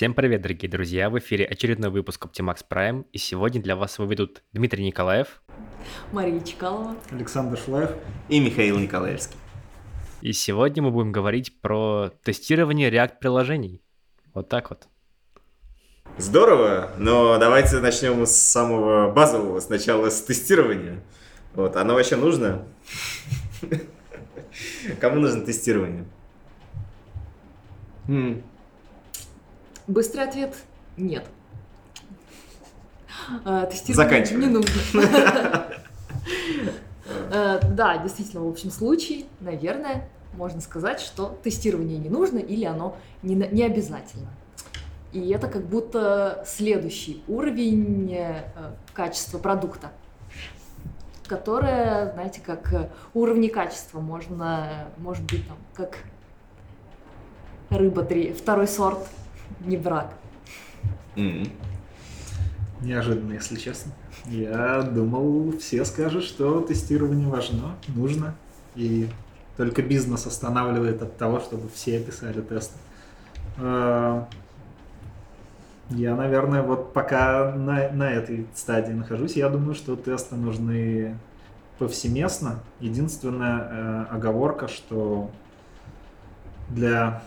Всем привет, дорогие друзья! В эфире очередной выпуск Optimax Prime, и сегодня для вас выведут Дмитрий Николаев, Мария Чкалова, Александр Шлаев и Михаил Николаевский. И сегодня мы будем говорить про тестирование React-приложений. Вот так вот. Здорово, но давайте начнем с самого базового, сначала с тестирования. Вот, оно вообще нужно? Кому нужно тестирование? Быстрый ответ – нет. А, тестирование Заканчиваем. не нужно. Э, Да, действительно, в общем случае, наверное, можно сказать, что тестирование не нужно или оно не, не обязательно. И это как будто следующий уровень э, качества продукта, которое, знаете, как э, уровни качества можно, может быть, там, как рыба три, второй сорт, не брак. М. Неожиданно, если честно. Я думал, все скажут, что тестирование важно, нужно. И только бизнес останавливает от того, чтобы все писали тесты. Э, Я, наверное, вот пока на, на этой стадии нахожусь, я думаю, что тесты нужны повсеместно. Единственная э, оговорка, что для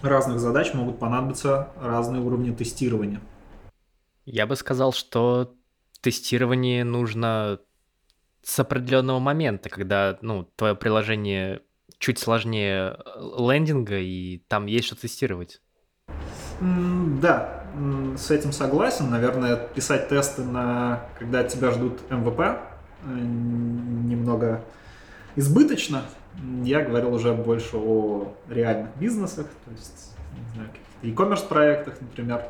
разных задач могут понадобиться разные уровни тестирования. Я бы сказал, что тестирование нужно с определенного момента, когда ну, твое приложение чуть сложнее лендинга, и там есть что тестировать. Да, с этим согласен. Наверное, писать тесты на, когда от тебя ждут МВП, э, немного избыточно. Я говорил уже больше о реальных бизнесах, то есть, не знаю, каких-то e-commerce проектах, например.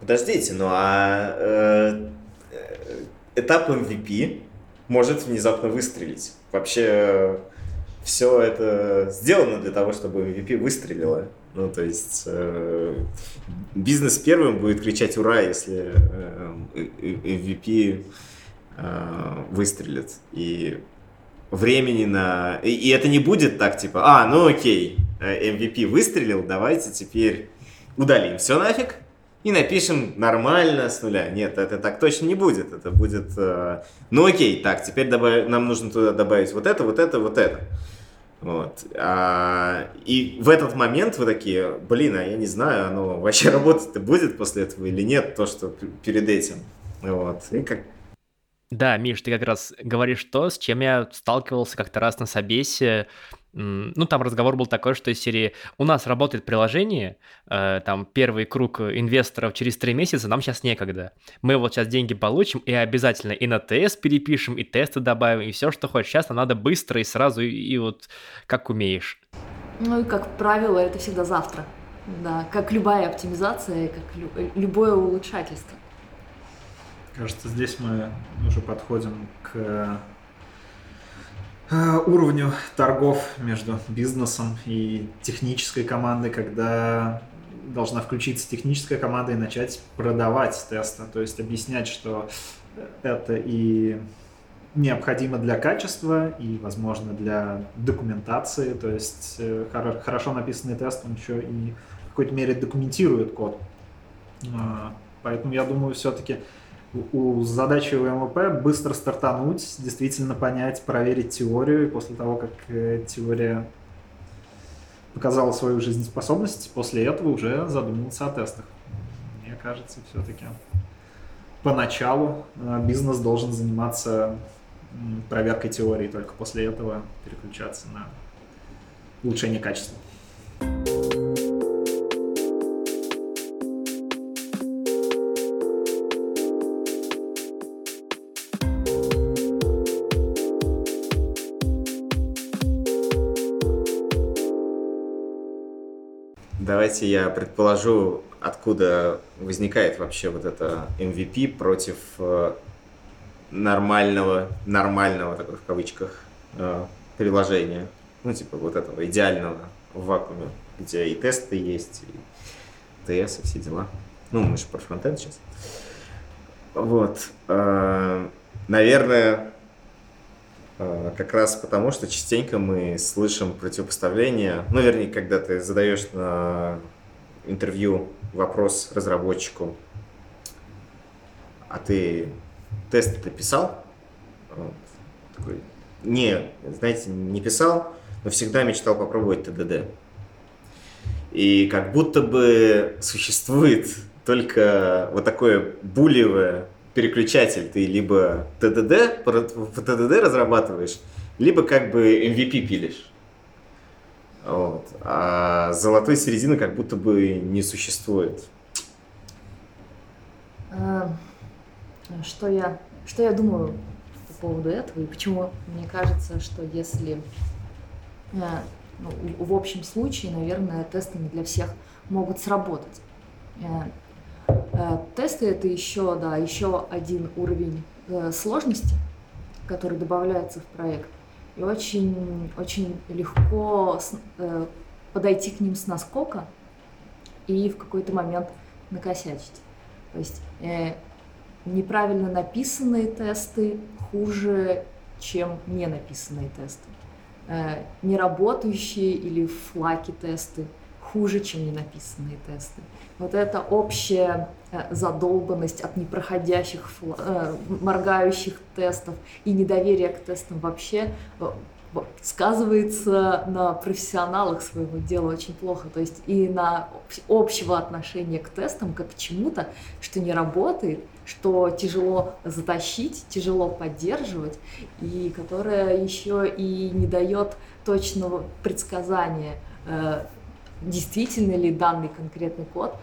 Подождите, ну а э, э, этап MVP может внезапно выстрелить. Вообще все это сделано для того, чтобы MVP выстрелило. Ну, то есть э, бизнес первым будет кричать «Ура!», если э, э, MVP э, выстрелит. И времени на... И, и это не будет так, типа, а, ну окей, э, MVP выстрелил, давайте теперь удалим все нафиг и напишем нормально с нуля. Нет, это так точно не будет. Это будет, э, ну окей, так, теперь добав- нам нужно туда добавить вот это, вот это, вот это. Вот. А, и в этот момент вы такие, блин, а я не знаю, оно вообще работать-то будет после этого или нет, то, что перед этим. Вот. И как Да, Миш, ты как раз говоришь то, с чем я сталкивался как-то раз на собесе. Ну, там разговор был такой, что из серии «У нас работает приложение, э, там первый круг инвесторов через три месяца, нам сейчас некогда. Мы вот сейчас деньги получим и обязательно и на ТС перепишем, и тесты добавим, и все, что хочешь. Сейчас нам надо быстро и сразу, и, и вот как умеешь». Ну и, как правило, это всегда завтра. Да, как любая оптимизация, как лю- любое улучшательство. Кажется, здесь мы уже подходим к уровню торгов между бизнесом и технической командой, когда должна включиться техническая команда и начать продавать тесты, то есть объяснять, что это и необходимо для качества и, возможно, для документации, то есть э, хоро- хорошо написанный тест, он еще и в какой-то мере документирует код. А, Поэтому я думаю, все-таки у задачи у МВП быстро стартануть, действительно понять, проверить теорию, и после того, как э, теория показала свою жизнеспособность, после этого уже задумываться о тестах. Мне кажется, все-таки поначалу э, бизнес должен заниматься проверкой теории, только после этого переключаться на улучшение качества. Давайте я предположу, откуда возникает вообще вот это MVP против э, нормального, нормального, так в кавычках, э, приложения. Ну, типа вот этого идеального в вакууме, где и тесты есть, и TS и все дела. Ну, мы же про фронтенд сейчас. Вот. Э, наверное, как раз потому, что частенько мы слышим противопоставление, ну, вернее, когда ты задаешь на интервью вопрос разработчику, а ты тест ты писал? Вот. Такой, не, знаете, не писал, но всегда мечтал попробовать ТДД. И как будто бы существует только вот такое булевое переключатель. Ты либо ТДД, по ТДД разрабатываешь, либо как бы MVP пилишь. Вот. А золотой середины как будто бы не существует. А, что я, что я думаю по поводу этого и почему мне кажется, что если э, ну, в общем случае, наверное, тесты не для всех могут сработать. Э, э, тесты это еще, да, еще один уровень сложности, который добавляется в проект. И очень, очень легко подойти к ним с наскока и в какой-то момент накосячить. То есть неправильно написанные тесты хуже, чем не написанные тесты. Э, неработающие или флаки тесты хуже, чем не написанные тесты. Вот эта общая э, задолбанность от непроходящих, э, моргающих тестов и недоверие к тестам вообще сказывается на профессионалах своего дела очень плохо, то есть и на общего отношения к тестам как к чему-то, что не работает, что тяжело затащить, тяжело поддерживать, и которое еще и не дает точного предсказания, э, действительно ли данный конкретный код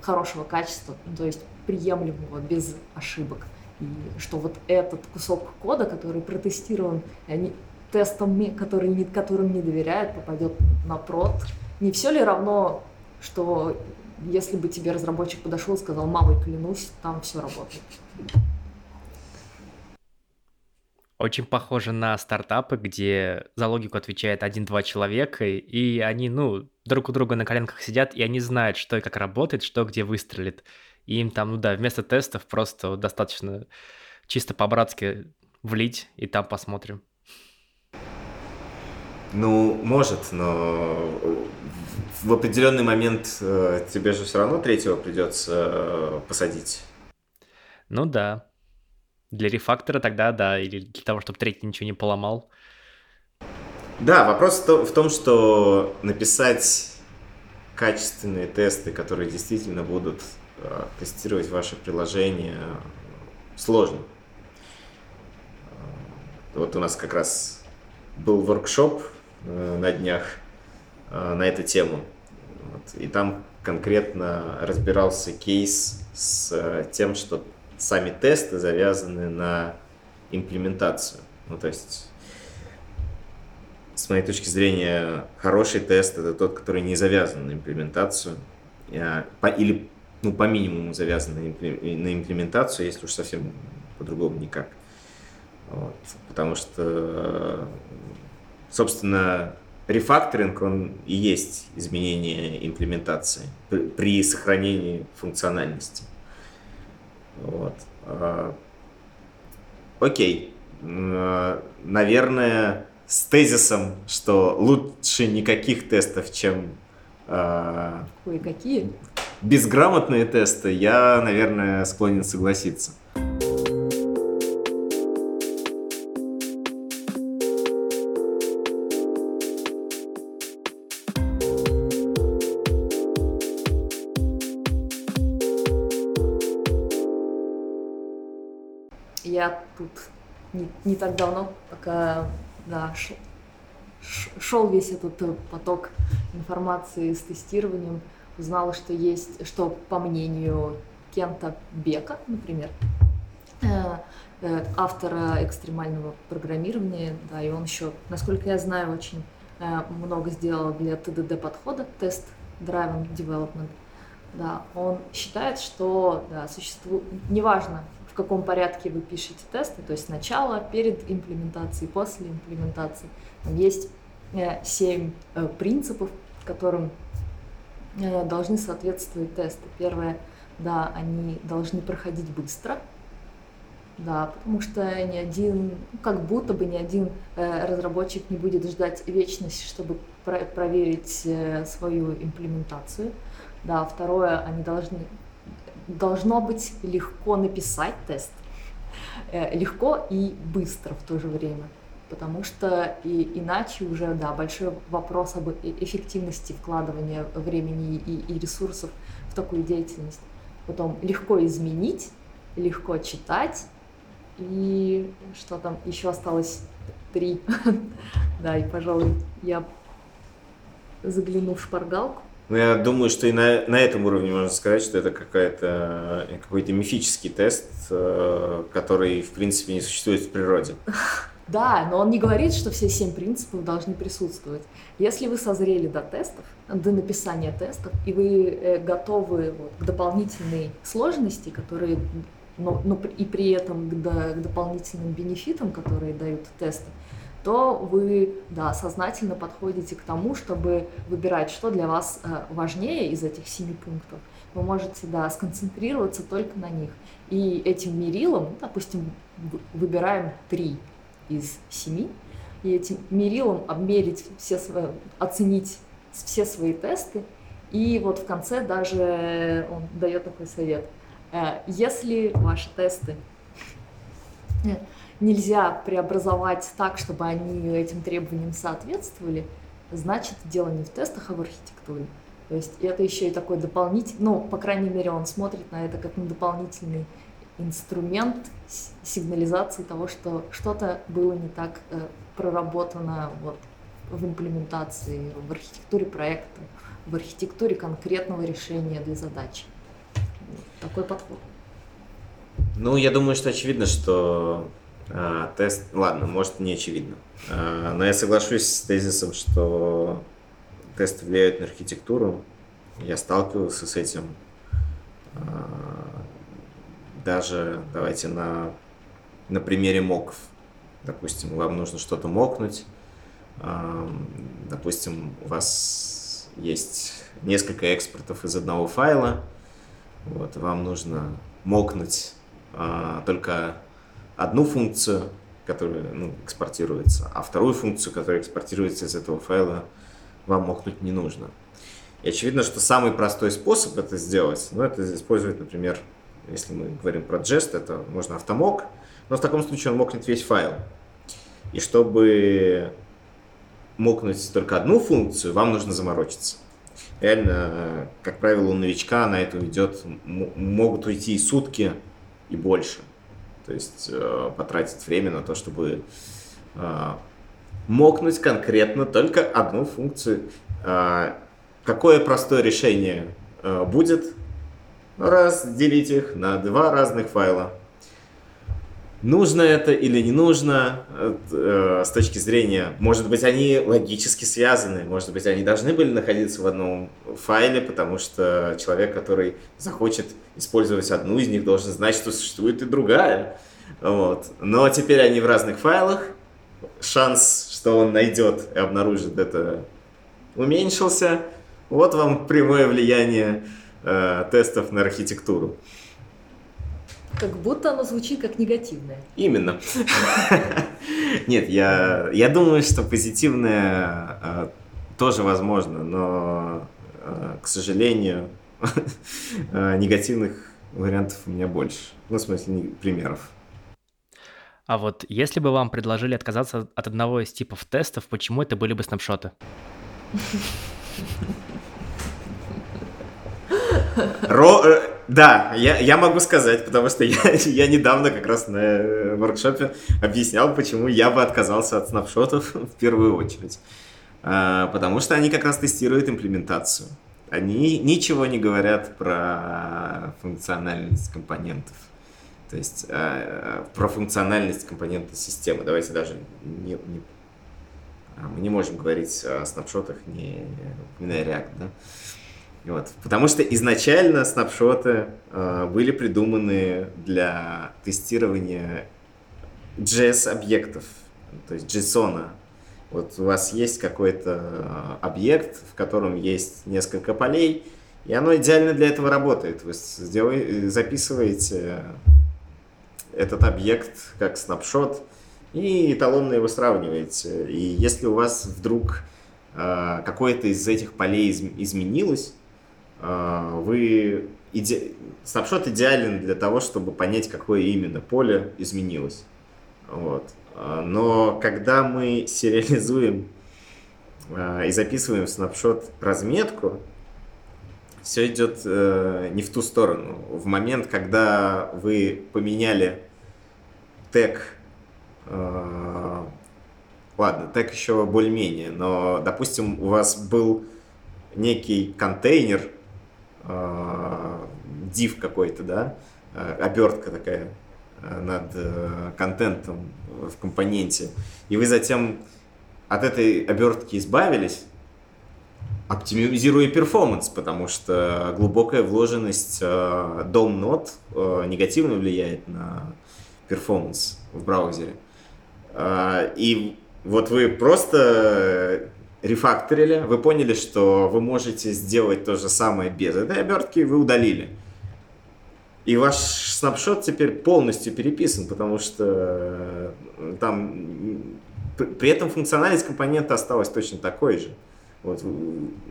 хорошего качества, ну, то есть приемлемого, без ошибок. И что вот этот кусок кода, который протестирован тестом, который, которым не доверяют, попадет на прод. Не все ли равно, что если бы тебе разработчик подошел и сказал, мамой клянусь, там все работает? Очень похоже на стартапы, где за логику отвечает один-два человека, и они, ну, друг у друга на коленках сидят, и они знают, что и как работает, что где выстрелит. И им там, ну да, вместо тестов просто достаточно чисто по-братски влить, и там посмотрим. Ну, может, но в определенный момент э, тебе же все равно третьего придется э, посадить. Ну да. Для рефактора тогда да, или для того, чтобы третий ничего не поломал. Да, вопрос в том, что написать качественные тесты, которые действительно будут э, тестировать ваше приложение, сложно. Вот у нас как раз был воркшоп Э, на днях э, на эту тему. И там конкретно разбирался кейс с э, тем, что сами тесты завязаны на имплементацию. Ну, то есть, с моей точки зрения, хороший тест это тот, который не завязан на имплементацию, или ну, по минимуму завязан на имплементацию, если уж совсем по-другому никак. Вот. Потому что собственно, рефакторинг, он и есть изменение имплементации при сохранении функциональности. Вот. А, окей. А, наверное, с тезисом, что лучше никаких тестов, чем... А, Кое-какие? Безграмотные тесты, я, наверное, склонен согласиться. Тут не, не так давно, пока да, шел весь этот э, поток информации с тестированием, узнала, что есть, что по мнению Кента Бека, например, э, э, автора экстремального программирования, да, и он еще, насколько я знаю, очень много сделал для ТДД подхода, тест Driven Development, да, он считает, что да, существует, неважно, в каком порядке вы пишете тесты, то есть сначала, перед имплементацией, после имплементации. Там есть э, семь э, принципов, которым э, должны соответствовать тесты. Первое, да, они должны проходить быстро, да, потому что ни один, как будто бы ни один разработчик не будет ждать вечность, чтобы про проверить свою имплементацию. Да, второе, они должны, должно быть легко написать тест, э, легко и быстро в то же время, потому что и, иначе уже, да, большой вопрос об э, эффективности вкладывания времени и, и ресурсов в такую деятельность. Потом легко изменить, легко читать, и что там еще осталось? Три. да, и, пожалуй, я загляну в шпаргалку. Ну, я думаю, что и на, на этом уровне можно сказать, что это какая-то, какой-то мифический тест, э, который, в принципе, не существует в природе. Да, но он не говорит, что все семь принципов должны присутствовать. Если вы созрели до тестов, до написания тестов, и вы э, готовы вот, к дополнительной сложности, которые но, но и при этом к, до, к дополнительным бенефитам, которые дают тесты, то вы да, сознательно подходите к тому, чтобы выбирать, что для вас э, важнее из этих семи пунктов. Вы можете да, сконцентрироваться только на них. И этим мерилом, ну, допустим, выбираем три из семи, и этим мерилом обмерить все свои, оценить все свои тесты, и вот в конце даже он дает такой совет – Э, если ваши тесты э, нельзя преобразовать так, чтобы они этим требованиям соответствовали, значит, дело не в тестах, а в архитектуре. То есть это еще и такой дополнительный, ну, по крайней мере, он смотрит на это как на дополнительный инструмент сигнализации того, что что-то было не так э, проработано вот, в имплементации, в архитектуре проекта, в архитектуре конкретного решения для задачи такой подход? Ну, я думаю, что очевидно, что э, тест... Ладно, может, не очевидно. Э, но я соглашусь с тезисом, что тесты влияют на архитектуру. Я сталкивался с этим. Э, даже, давайте, на, на примере моков. Допустим, вам нужно что-то мокнуть. Допустим, у вас есть несколько экспортов из одного файла, вот, вам нужно мокнуть а, только одну функцию, которая ну, экспортируется, а вторую функцию, которая экспортируется из этого файла, вам мокнуть не нужно. И очевидно, что самый простой способ это сделать, ну, это использовать, например, если мы говорим про Jest, это можно автомок, но в таком случае он мокнет весь файл. И чтобы мокнуть только одну функцию, вам нужно заморочиться реально, как правило, у новичка на это уйдет, могут уйти и сутки, и больше. То есть э, потратить время на то, чтобы э, мокнуть конкретно только одну функцию. Э, какое простое решение будет? Разделить их на два разных файла нужно это или не нужно э, с точки зрения, может быть, они логически связаны, может быть, они должны были находиться в одном файле, потому что человек, который захочет использовать одну из них, должен знать, что существует и другая. Вот. Но теперь они в разных файлах, шанс, что он найдет и обнаружит это, уменьшился. Вот вам прямое влияние э, тестов на архитектуру. Как будто оно звучит как негативное. Именно. Нет, я, я думаю, что позитивное э, тоже возможно, но, э, к сожалению, э, негативных вариантов у меня больше. Ну, в смысле, примеров. А вот если бы вам предложили отказаться от одного из типов тестов, почему это были бы снапшоты? Ро... Э, да, я, я могу сказать, потому что я, я недавно как раз на э, воркшопе объяснял, почему я бы отказался от снапшотов в первую очередь. А, потому что они как раз тестируют имплементацию. Они ничего не говорят про функциональность компонентов. То есть а, про функциональность компонента системы. Давайте даже не, не, а, мы не можем говорить о снапшотах, не упоминая React, да? Вот. Потому что изначально снапшоты э, были придуманы для тестирования JS-объектов, то есть JSON. Вот у вас есть какой-то объект, в котором есть несколько полей, и оно идеально для этого работает. Вы сделаете, записываете этот объект как снапшот и эталонно его сравниваете. И если у вас вдруг э, какое-то из этих полей из, изменилось, э, вы иде... снапшот идеален для того, чтобы понять, какое именно поле изменилось. Вот. Но когда мы сериализуем э, и записываем снапшот разметку, все идет э, не в ту сторону. В момент, когда вы поменяли тег, ладно, тег еще более-менее, но, допустим, у вас был некий контейнер, э, div какой-то, да, э, обертка такая э, над контентом в компоненте, и вы затем от этой обертки избавились, оптимизируя performance, потому что глубокая вложенность DOM нод э, негативно влияет на performance в браузере. И вот вы просто рефакторили, вы поняли, что вы можете сделать то же самое без этой обертки, вы удалили. И ваш снапшот теперь полностью переписан, потому что там при этом функциональность компонента осталась точно такой же. Вот.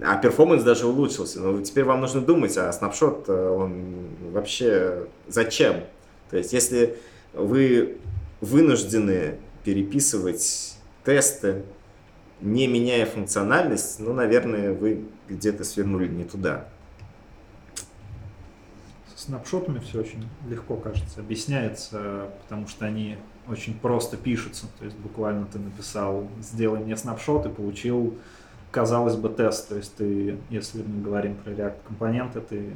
А перформанс даже улучшился. Но теперь вам нужно думать, а снапшот, э, он вообще зачем? То есть, если вы вынуждены переписывать тесты, не меняя функциональность, ну, наверное, вы где-то свернули не туда. С снапшотами все очень легко, кажется, объясняется, потому что они очень просто пишутся. То есть буквально ты написал «сделай мне снапшот» и получил казалось бы, тест. То есть ты, если мы говорим про React компоненты, ты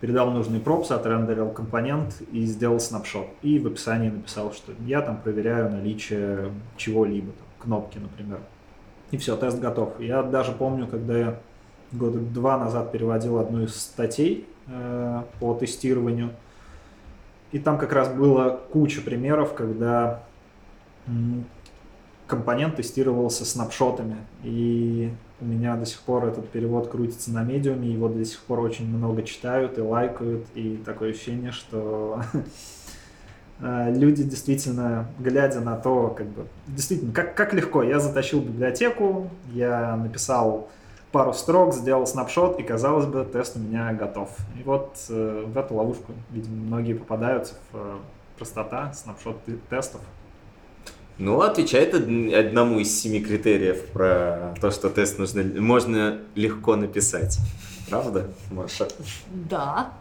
передал нужный пропс, отрендерил компонент и сделал снапшот. И в описании написал, что я там проверяю наличие чего-либо, кнопки, например. И все, тест готов. Я даже помню, когда я года два назад переводил одну из статей э, по тестированию, и там как раз было куча примеров, когда компонент тестировался снапшотами, и у меня до сих пор этот перевод крутится на медиуме, его до сих пор очень много читают и лайкают, и такое ощущение, что люди действительно, глядя на то, как бы, действительно, как, как легко, я затащил библиотеку, я написал пару строк, сделал снапшот, и, казалось бы, тест у меня готов. И вот э, в эту ловушку, видимо, многие попадаются в э, простота снапшот тестов. Ну, отвечает одному из семи критериев про то, что тест нужно, можно легко написать. Правда, Маша? Да.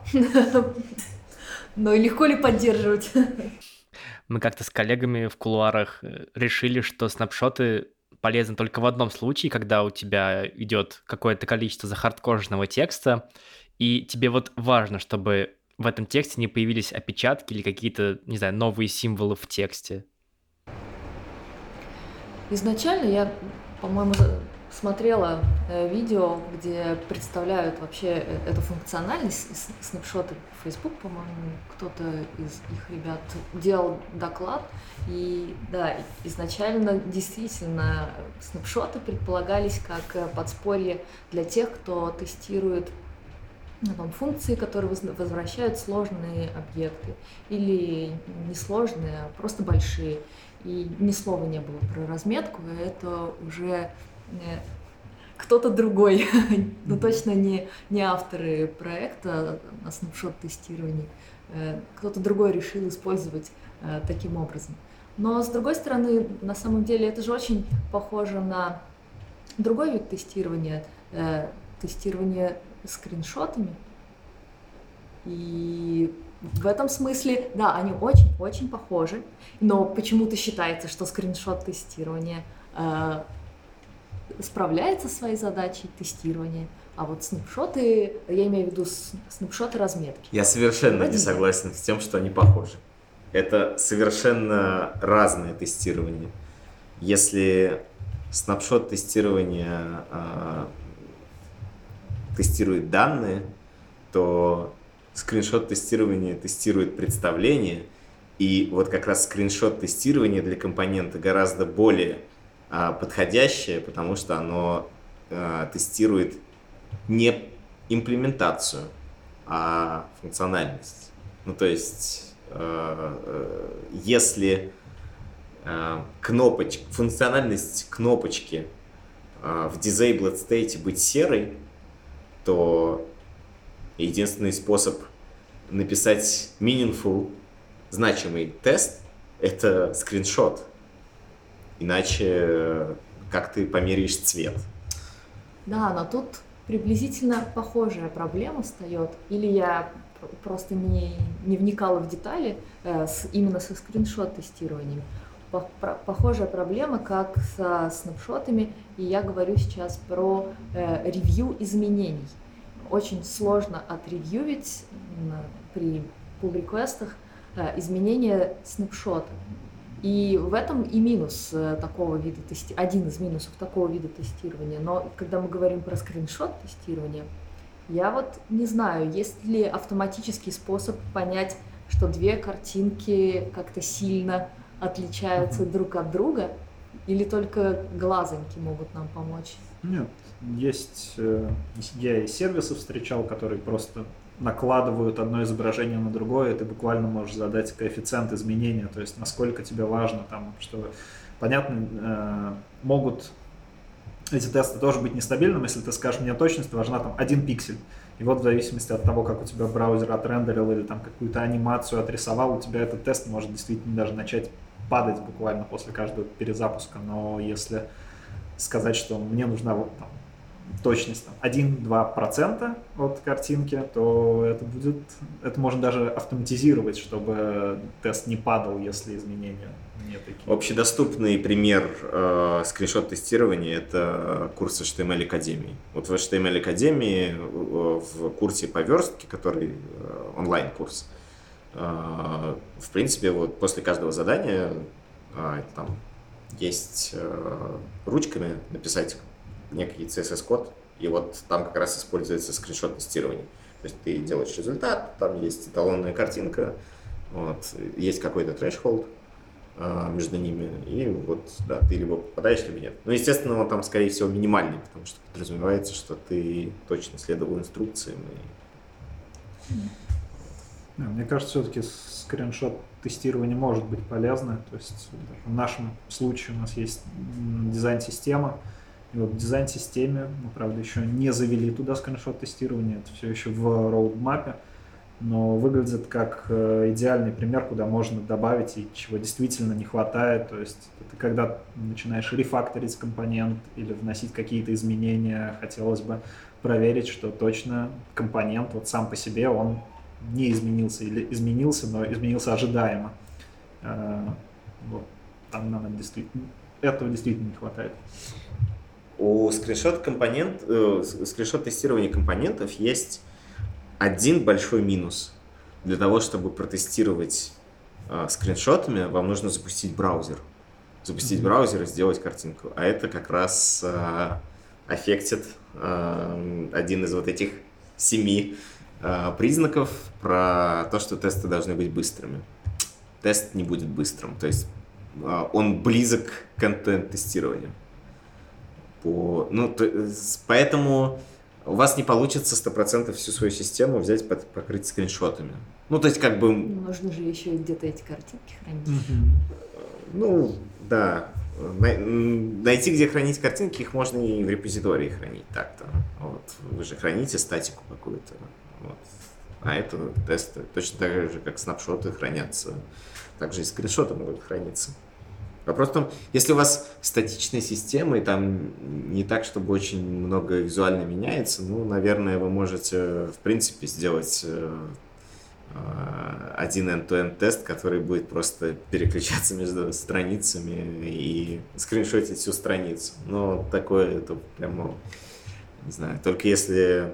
Но легко ли поддерживать? Мы как-то с коллегами в кулуарах э, решили, что снапшоты полезны только в одном случае, когда у тебя идет какое-то количество захардкоженного текста, и тебе вот важно, чтобы в этом тексте не появились опечатки или какие-то, не знаю, новые символы в тексте. Изначально я, по-моему, смотрела э, видео, где представляют вообще э, эту функциональность, снапшоты Facebook, по-моему, кто-то из их ребят делал доклад, и да, изначально действительно снапшоты предполагались как э, подспорье для тех, кто тестирует ну, там, функции, которые возвращают сложные объекты, или несложные, а просто большие. И ни слова не было про разметку, это уже кто-то другой, но точно не, не авторы проекта на снапшот тестировании, э, кто-то другой решил использовать э, таким образом. Но с другой стороны, на самом деле это же очень похоже на другой вид тестирования, тестирование скриншотами. И в этом смысле, да, они очень-очень похожи, но почему-то считается, что скриншот тестирования э, справляется со своей задачей тестирования, а вот снапшоты, я имею в виду снапшоты разметки. Я совершенно Вроде не согласен с тем, что они похожи. Это совершенно разное тестирование. Если снапшот тестирования э, тестирует данные, то скриншот тестирования тестирует представление, и вот как раз скриншот тестирования для компонента гораздо более подходящее, потому что оно а, тестирует не имплементацию, а функциональность. Ну, то есть, а, если кнопоч... функциональность кнопочки в disabled state быть серой, то единственный способ написать meaningful, значимый тест — это скриншот. Иначе как ты померяешь цвет? Да, но тут приблизительно похожая проблема встает. Или я просто не, не вникала в детали э, с, именно со скриншот-тестированием. Похожая проблема, как со снапшотами, и я говорю сейчас про э, ревью изменений. Очень сложно отревьювить при pull-реквестах э, изменения снапшота. И в этом и минус э, такого вида тестирования, один из минусов такого вида тестирования. Но когда мы говорим про скриншот тестирование, я вот не знаю, есть ли автоматический способ понять, что две картинки как-то сильно отличаются друг от друга, или только глазоньки могут нам помочь? Нет, есть, э, я и сервисы встречал, которые просто накладывают одно изображение на другое, и ты буквально можешь задать коэффициент изменения, то есть насколько тебе важно там, что понятно, э, могут эти тесты тоже быть нестабильными, если ты скажешь, мне точность важна там один пиксель, и вот в зависимости от того, как у тебя браузер отрендерил или там какую-то анимацию отрисовал, у тебя этот тест может действительно даже начать падать буквально после каждого перезапуска, но если сказать, что мне нужна вот там, точность там, 1-2% от картинки, то это будет, это можно даже автоматизировать, чтобы тест не падал, если изменения не такие. Общедоступный пример э, скриншот-тестирования — это курс HTML Академии. Вот в HTML Академии э, в курсе по верстке, который э, онлайн-курс, э, в принципе, вот после каждого задания э, там есть э, ручками написать некий CSS-код, и вот там как раз используется скриншот тестирования. То есть ты делаешь результат, там есть эталонная картинка, вот, есть какой-то трэш-холд а, между ними, и вот, да, ты либо попадаешь, либо нет. Но, естественно, он там, скорее всего, минимальный, потому что подразумевается, что ты точно следовал инструкциям. И... Да, мне кажется, все-таки скриншот тестирование может быть полезно. То есть в нашем случае у нас есть дизайн-система, и вот в дизайн-системе мы, правда, еще не завели туда скриншот тестирования, это все еще в роудмапе, но выглядит как э, идеальный пример, куда можно добавить и чего действительно не хватает. То есть это когда начинаешь рефакторить компонент или вносить какие-то изменения, хотелось бы проверить, что точно компонент вот сам по себе, он не изменился или изменился, но изменился ожидаемо. Э, вот. Там нам действительно, этого действительно не хватает. У скриншот компонент, э, скриншот тестирования компонентов есть один большой минус. Для того, чтобы протестировать э, скриншотами, вам нужно запустить браузер. Запустить mm-hmm. браузер и сделать картинку. А это как раз э, аффектит э, один из вот этих семи э, признаков про то, что тесты должны быть быстрыми. Тест не будет быстрым. То есть э, он близок к контент-тестированию по... Ну, то, поэтому у вас не получится 100% всю свою систему взять, под, покрыть скриншотами. Ну, то есть, как бы... Нужно же еще где-то эти картинки хранить. Ну, да. Найти, где хранить картинки, их можно и в репозитории хранить так-то. Вот. Вы же храните статику какую-то. Вот. А это тесты. Точно так же, как снапшоты хранятся. Также и скриншоты могут храниться. Вопрос в том, если у вас статичная система, и там не так, чтобы очень много визуально меняется, ну, наверное, вы можете, в принципе, сделать э, э, один end-to-end тест, который будет просто переключаться между страницами и скриншотить всю страницу. Но такое, это прямо, не знаю, только если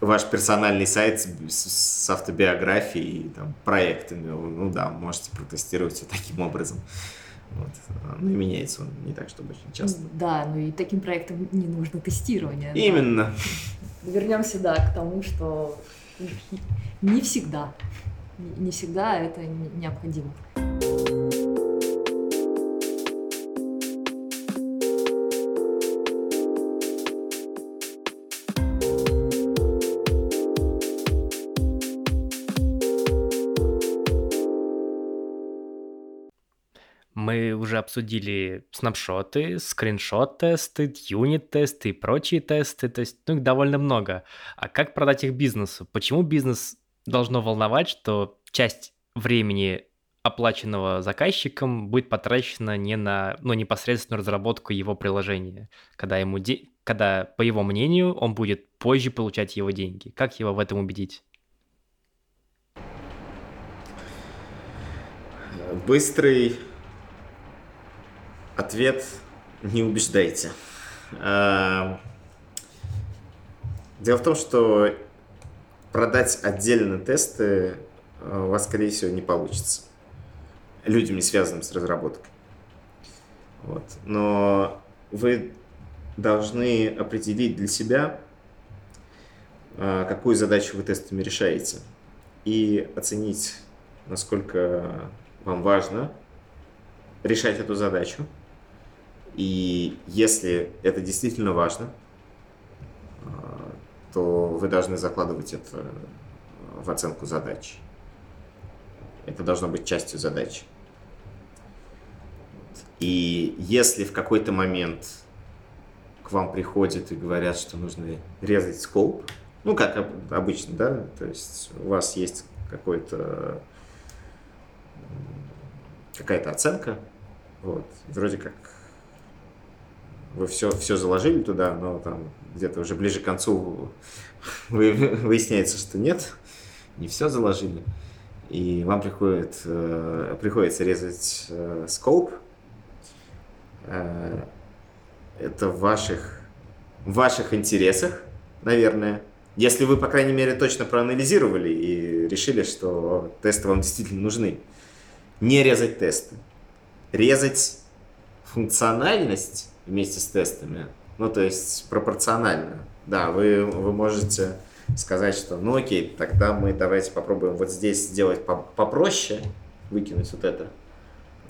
ваш персональный сайт с, с автобиографией, там, проектами, ну да, можете протестировать все таким образом. Вот. Ну и меняется он не так, чтобы очень часто. Да, ну и таким проектам не нужно тестирование. Именно. Да. Вернемся, да, к тому, что не всегда, не всегда это необходимо. Уже обсудили снапшоты, скриншот-тесты, юнит-тесты и прочие тесты, то есть ну, их довольно много. А как продать их бизнесу? Почему бизнес должно волновать, что часть времени оплаченного заказчиком будет потрачено не на ну, непосредственную разработку его приложения, когда, ему де... когда, по его мнению, он будет позже получать его деньги. Как его в этом убедить? Быстрый ответ не убеждайте. А, дело в том, что продать отдельно тесты у вас, скорее всего, не получится людям, не связанным с разработкой. Вот. Но вы должны определить для себя, а, какую задачу вы тестами решаете, и оценить, насколько вам важно решать эту задачу. И если это действительно важно, а, то вы должны закладывать это в оценку задач. Это должно быть частью задачи. И если в какой-то момент к вам приходят и говорят, что нужно резать скоп, ну, как обычно, да, то есть у вас есть какой-то какая-то оценка, вот, вроде как вы все, все заложили туда, но там где-то уже ближе к концу вы, выясняется, что нет, не все заложили, и вам приходит, э, приходится резать э, скоп, Э, это в ваших, в ваших интересах, наверное. Если вы, по крайней мере, точно проанализировали и решили, что тесты вам действительно нужны. Не резать тесты. Резать функциональность вместе с тестами, ну, то есть пропорционально. Да, вы, вы можете сказать, что ну окей, тогда мы давайте попробуем вот здесь сделать попроще, выкинуть вот это.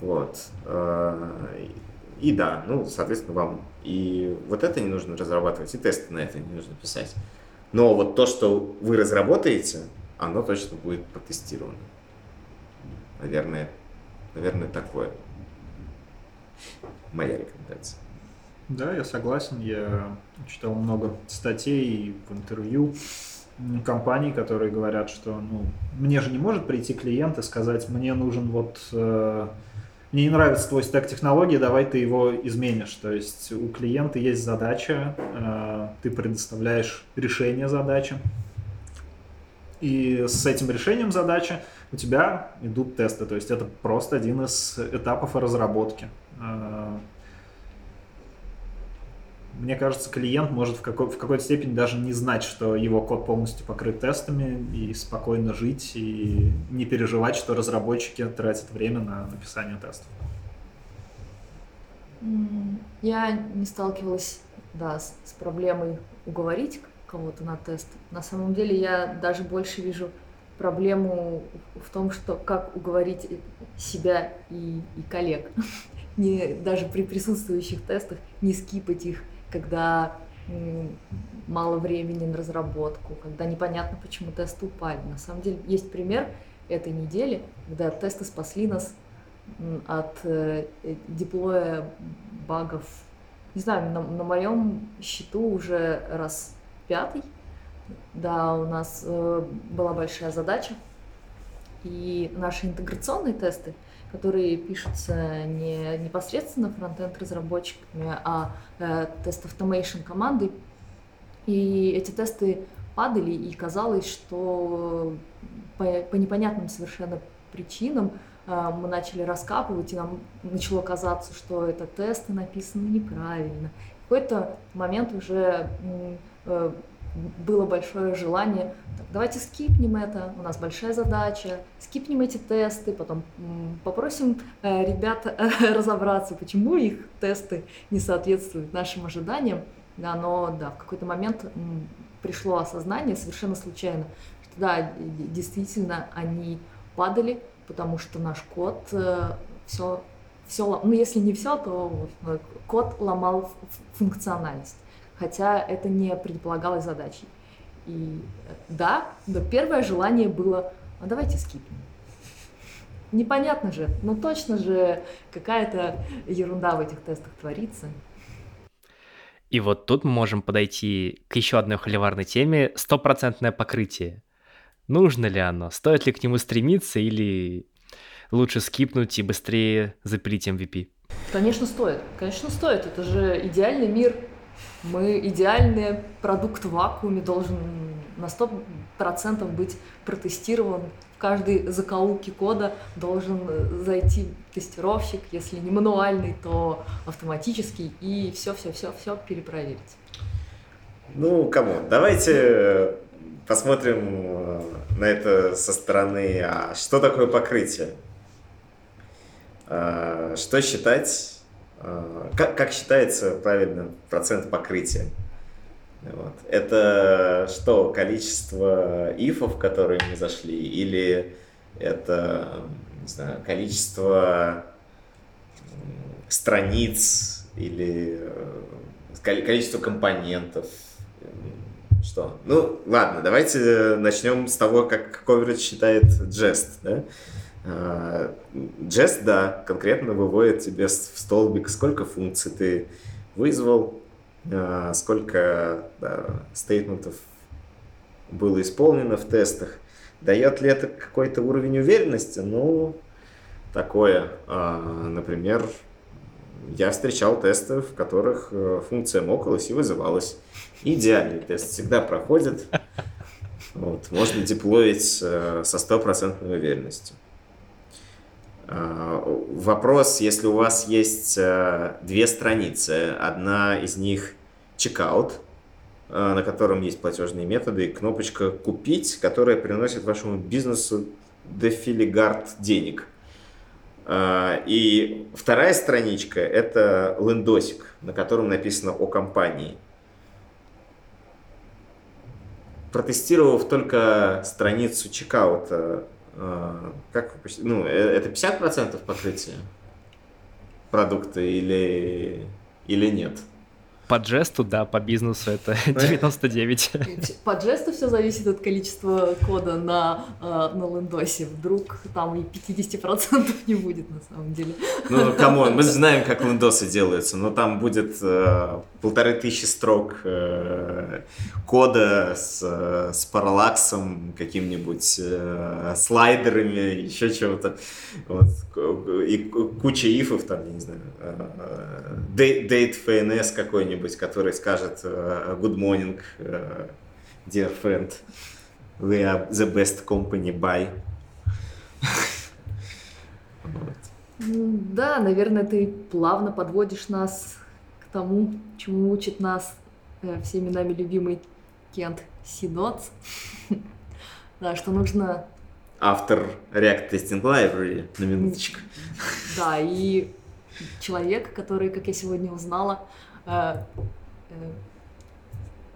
Вот. Э, и да, ну, соответственно, вам и вот это не нужно разрабатывать, и тесты на это не нужно писать. Но вот то, что вы разработаете, оно точно будет протестировано. Наверное, наверное, такое. Моя рекомендация. Да, я согласен. Я читал много статей в интервью компаний, которые говорят, что ну, мне же не может прийти клиент и сказать, мне нужен вот э, мне не нравится твой стек технологий, давай ты его изменишь. То есть у клиента есть задача, э, ты предоставляешь решение задачи, и с этим решением задачи у тебя идут тесты. То есть это просто один из этапов разработки. Мне кажется, клиент может в, какой- в какой-то степени даже не знать, что его код полностью покрыт тестами, и спокойно жить, и не переживать, что разработчики тратят время на написание тестов. Я не сталкивалась, да, с, с проблемой уговорить кого-то на тест. На самом деле я даже больше вижу проблему в том, что как уговорить себя и, и коллег. Не, даже при присутствующих тестах не скипать их когда мало времени на разработку, когда непонятно, почему тесты упали. На самом деле есть пример этой недели, когда тесты спасли нас от э, деплоя багов. Не знаю, на, на моем счету уже раз пятый. Да, у нас э, была большая задача. И наши интеграционные тесты которые пишутся не непосредственно фронтенд разработчиками, а э, тест automation командой. И эти тесты падали, и казалось, что по, по непонятным совершенно причинам э, мы начали раскапывать, и нам начало казаться, что это тесты написаны неправильно. В какой-то момент уже э, было большое желание, так, давайте скипнем это, у нас большая задача, скипнем эти тесты, потом попросим э, ребят э, разобраться, почему их тесты не соответствуют нашим ожиданиям. Да, но да, в какой-то момент м, пришло осознание совершенно случайно, что да, действительно они падали, потому что наш код э, все, все, ну если не все, то вот, код ломал функциональность хотя это не предполагалось задачей. И да, но первое желание было, а давайте скипнем. непонятно же, ну точно же какая-то ерунда в этих тестах творится. И вот тут мы можем подойти к еще одной холиварной теме – стопроцентное покрытие. Нужно ли оно? Стоит ли к нему стремиться или лучше скипнуть и быстрее запилить MVP? Конечно, стоит. Конечно, стоит. Это же идеальный мир. Мы идеальный продукт в вакууме должен на 100% быть протестирован. В каждой закоулке кода должен зайти тестировщик, если не мануальный, то автоматический, и все-все-все-все перепроверить. Ну, кому? Давайте посмотрим э, на это со стороны. А что такое покрытие? А, что считать? А, как, как считается правильно процент покрытия? Вот. Это что, количество ифов, которые мы зашли, или это, не знаю, количество страниц, или э, количество компонентов? Что? Ну, ладно, давайте начнем с того, как coverage считает Jest. Да? Jest, да, конкретно выводит тебе в столбик, сколько функций ты вызвал, а, сколько да, стейтментов было исполнено в тестах. Дает ли это какой-то уровень уверенности? Ну, такое. А, например, я встречал тесты, в которых э, функция мокалась и вызывалась. Идеальный тест всегда проходит. Вот, можно деплоить э, со стопроцентной уверенностью. А, вопрос, если у вас есть э, две страницы, одна из них checkout, э, на котором есть платежные методы, и кнопочка «Купить», которая приносит вашему бизнесу дефилигард денег. И вторая страничка – это лендосик, на котором написано о компании. Протестировав только страницу чекаута как ну, э, это 50% покрытия продукта или, или нет? По Jest'у, да, по бизнесу это 99. По Jest'у все зависит от количества кода на, э, на лендосе. Вдруг там и 50% не будет на самом деле. Ну, come on, мы знаем, как лендосы делаются, но там будет э, полторы тысячи строк э, кода с, с параллаксом, каким-нибудь э, слайдерами, еще чего-то. Вот. И куча ифов там, я не знаю, э, date FNS какой-нибудь кто-нибудь, который скажет uh, good morning, uh, dear friend, we are the best company by. Да, наверное, ты плавно подводишь нас к тому, чему учит нас э, всеми нами любимый Кент Синотс. да, что нужно... Автор React Testing Library, на минуточку. Да, и человек, который, как я сегодня узнала, Э, э,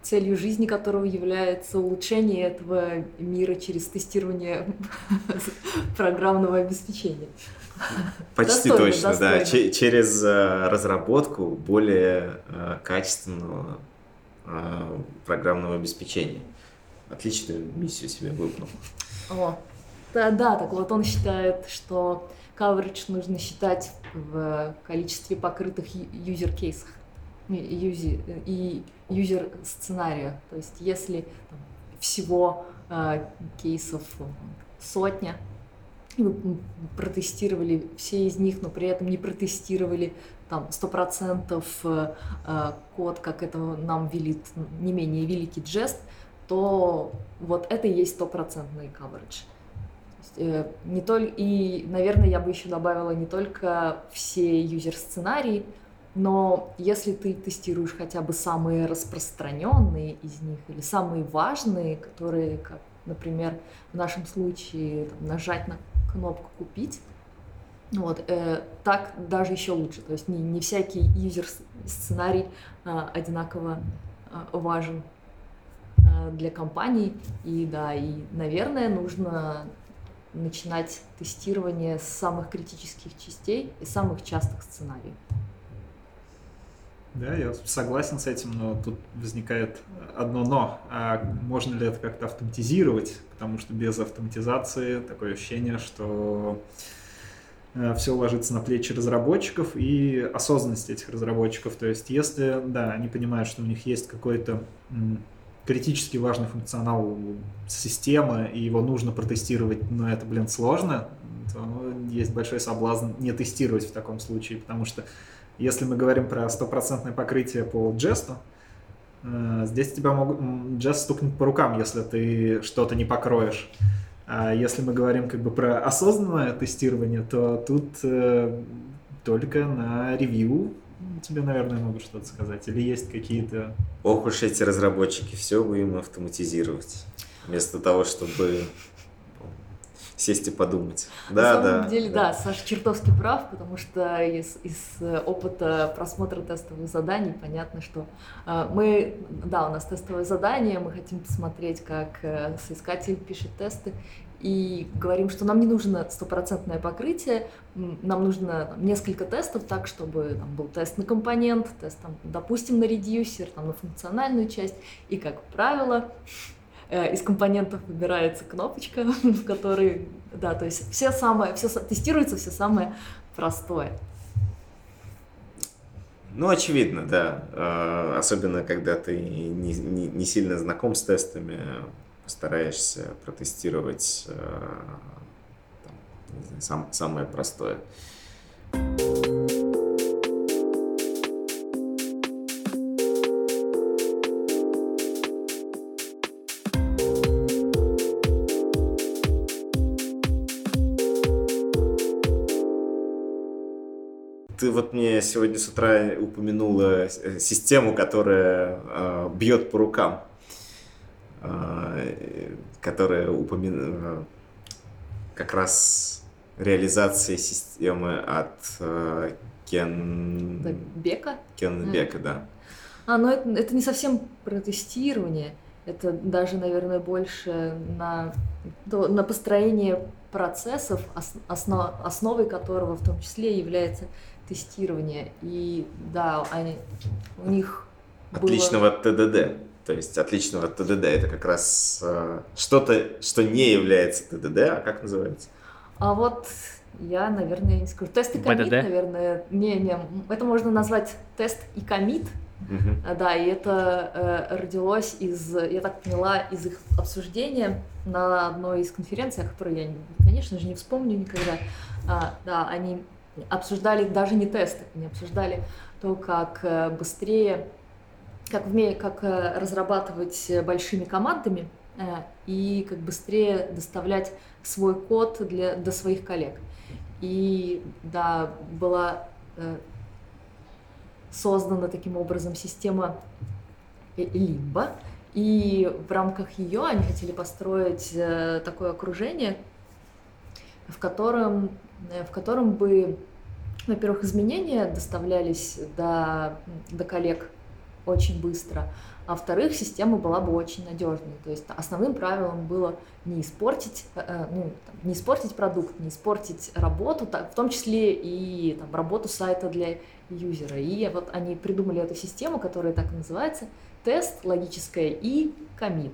целью жизни которого является улучшение этого мира через тестирование программного обеспечения. Почти достойно, точно, достойно. да. Ч- через э, разработку более э, качественного э, программного обеспечения. Отличную миссию себе выполнил. О, да, да, так вот он считает, что coverage нужно считать в количестве покрытых юзер-кейсах и юзер сценария. То есть если там, всего э, кейсов сотня, вы протестировали все из них, но при этом не протестировали там 100% э, э, код, как это нам велит не менее великий джест, то вот это и есть стопроцентный coverage. Э, не только, и, наверное, я бы еще добавила не только все юзер-сценарии, но если ты тестируешь хотя бы самые распространенные из них или самые важные, которые, как, например, в нашем случае там, нажать на кнопку купить, вот, э, так даже еще лучше. То есть не, не всякий юзер-сценарий э, одинаково э, важен э, для компаний. И да, и, наверное, нужно начинать тестирование с самых критических частей и самых частых сценариев. Да, я согласен с этим, но тут возникает одно но. А можно ли это как-то автоматизировать? Потому что без автоматизации такое ощущение, что э, все ложится на плечи разработчиков и осознанность этих разработчиков. То есть, если, да, они понимают, что у них есть какой-то критически важный функционал системы, и его нужно протестировать, но это, блин, сложно, то есть большой соблазн не тестировать в таком случае, потому что если мы говорим про стопроцентное покрытие по джесту, э, здесь тебя могут джест стукнет по рукам, если ты что-то не покроешь. А если мы говорим как бы про осознанное тестирование, то тут э, только на ревью тебе, наверное, могут что-то сказать. Или есть какие-то... Ох уж эти разработчики, все будем автоматизировать. Вместо того, чтобы сесть и подумать. Да, На самом да. деле, да, Саша чертовски прав, потому что из, из опыта просмотра тестовых заданий понятно, что э, мы, да, у нас тестовое задание, мы хотим посмотреть, как э, соискатель пишет тесты, и говорим, что нам не нужно стопроцентное покрытие, нам нужно там, несколько тестов так, чтобы там, был тест на компонент, тест, там, допустим, на редюсер, там, на функциональную часть, и, как правило, Э, из компонентов выбирается кнопочка, в которой, да, то есть все самое, все тестируется все самое простое. Ну, очевидно, да. Э, особенно, когда ты не, не, не сильно знаком с тестами, постараешься протестировать э, там, знаю, сам, самое простое. ты вот мне сегодня с утра упомянула э, систему, которая э, бьет по рукам, э, которая упомянула как раз реализация системы от э, Кен... Бека? Кен Бека, да. А, ну это, это не совсем про тестирование, это даже, наверное, больше на, на построение процессов, основ, основой которого в том числе является тестирования. И да, они, у них Отличного было... ТДД. То есть отличного ТДД это как раз э, что-то, что не является ТДД, а как называется? А вот я, наверное, не скажу. Тест и комит, наверное. Не, не, это можно назвать тест и комит. Uh-huh. Да, и это э, родилось из, я так поняла, из их обсуждения на одной из конференций, о которой я, конечно же, не вспомню никогда. А, да, они обсуждали даже не тесты, они обсуждали то, как э, быстрее, как, вме, как э, разрабатывать большими командами э, и как быстрее доставлять свой код для, до своих коллег. И да, была создана таким образом система Limbo, и в рамках ее они хотели построить такое окружение, в котором, в котором бы во-первых, изменения доставлялись до, до коллег очень быстро, а во-вторых, система была бы очень надежной. То есть основным правилом было не испортить, э, э, ну, не испортить продукт, не испортить работу, в том числе и там, работу сайта для юзера. И вот они придумали эту систему, которая так и называется, тест, логическая и комит.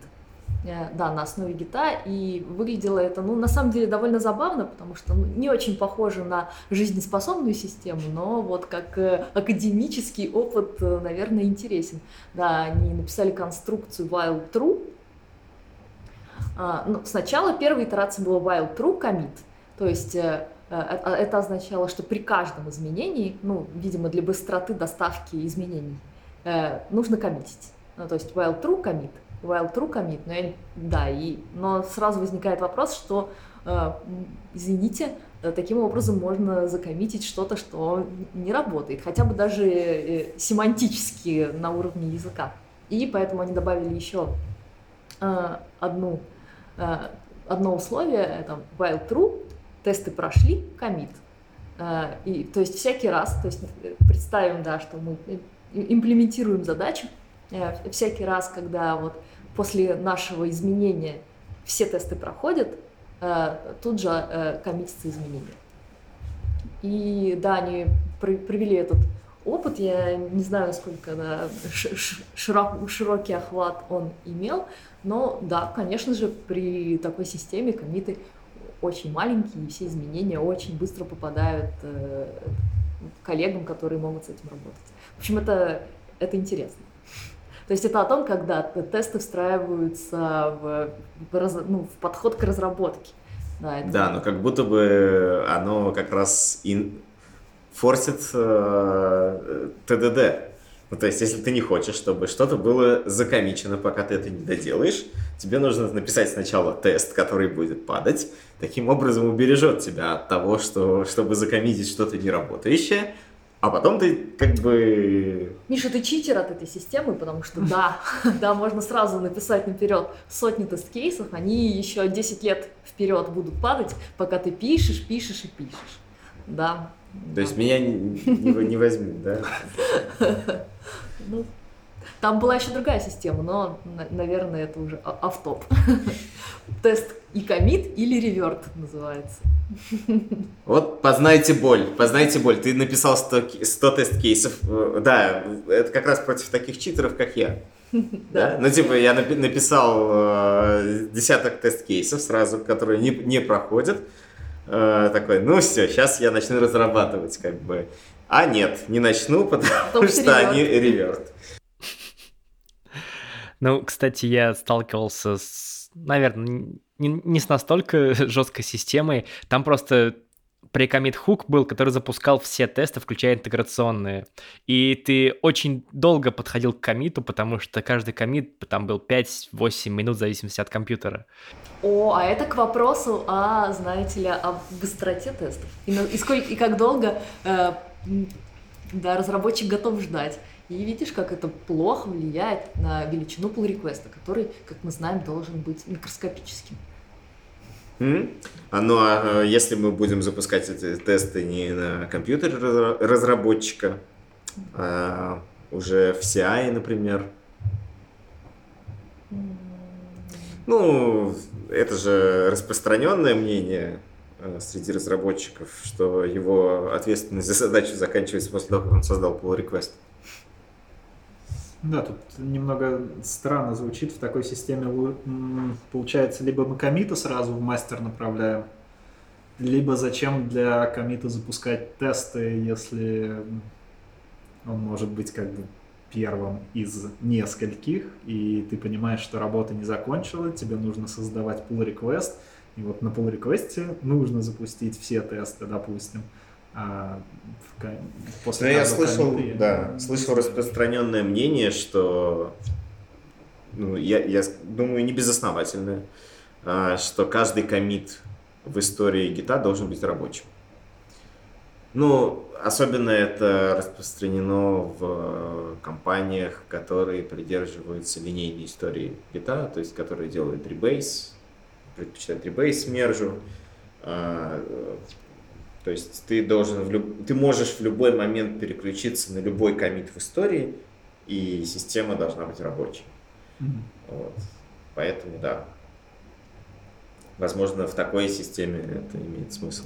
Э, да, на основе гита, и выглядело это, ну, на самом деле довольно забавно, потому что ну, не очень похоже на жизнеспособную систему, но вот как э, академический опыт, э, наверное, интересен. Да, они написали конструкцию while true. А, ну, сначала первая итерация была while true commit, то есть это означало, что при каждом изменении, ну, видимо, для быстроты доставки изменений, нужно коммитить. Ну, то есть while true commit while true commit, но я, да, и, но сразу возникает вопрос, что, э, извините, э, таким образом можно закоммитить что-то, что не работает, хотя бы даже э, семантически на уровне языка. И поэтому они добавили еще одну, одно условие, это while true, тесты прошли, commit. И, то есть всякий раз, то есть представим, да, что мы имплементируем задачу, всякий раз, когда вот после нашего изменения все тесты проходят, э, тут же э, коммитятся изменения. И да, они провели этот опыт, я не знаю, насколько да, широк, широкий охват он имел, но да, конечно же, при такой системе комиты очень маленькие, и все изменения очень быстро попадают э, коллегам, которые могут с этим работать. В общем, это, это интересно. То есть это о том, когда тесты встраиваются в, ну, в подход к разработке. Да, это... да, но как будто бы оно как раз ин... форсит э, ТДД. Ну, то есть, если ты не хочешь, чтобы что-то было закомичено, пока ты это не доделаешь, тебе нужно написать сначала тест, который будет падать. Таким образом убережет тебя от того, что, чтобы закоммитить что-то неработающее, а потом ты как бы... Миша, ты читер от этой системы, потому что да, да, можно сразу написать наперед сотни тест-кейсов, они еще 10 лет вперед будут падать, пока ты пишешь, пишешь и пишешь. Да. То есть меня не, возьмут, да? Там была еще другая система, но, наверное, это уже автоп. Тест и комит или реверт называется. Вот познайте боль, познайте боль. Ты написал 100, 100 тест-кейсов. Э, да, это как раз против таких читеров, как я. Да? Ну, типа, я написал э, десяток тест-кейсов сразу, которые не, не проходят. Э, такой, ну все, сейчас я начну разрабатывать, как бы. А нет, не начну, потому что они реверт. Ну, кстати, я сталкивался с, наверное, не, не с настолько жесткой системой. Там просто прикомит хук был, который запускал все тесты, включая интеграционные. И ты очень долго подходил к комиту, потому что каждый комит там был 5-8 минут в зависимости от компьютера. О, а это к вопросу о, знаете ли, о быстроте тестов. И, и, сколько, и как долго э, да, разработчик готов ждать. И видишь, как это плохо влияет на величину pull реквеста который, как мы знаем, должен быть микроскопическим. Mm-hmm. А, ну а если мы будем запускать эти тесты не на компьютере разработчика, а уже в CI, например, mm-hmm. ну, это же распространенное мнение э, среди разработчиков, что его ответственность за задачу заканчивается после того, как он создал pull request. Да, тут немного странно звучит в такой системе. Получается, либо мы комита сразу в мастер направляем, либо зачем для комита запускать тесты, если он может быть как бы первым из нескольких, и ты понимаешь, что работа не закончила, тебе нужно создавать pull request, и вот на pull request нужно запустить все тесты, допустим а после я слышал, да, слышал распространенное мнение, что ну, я, я думаю, не безосновательное, а, что каждый комит в истории гита должен быть рабочим. Ну, особенно это распространено в компаниях, которые придерживаются линейной истории гита, то есть которые делают ребейс, предпочитают ребейс мержу, а, то есть ты должен, в люб... ты можешь в любой момент переключиться на любой комит в истории, и система должна быть рабочей. Mm-hmm. Вот. Поэтому да. Возможно, в такой системе это имеет смысл.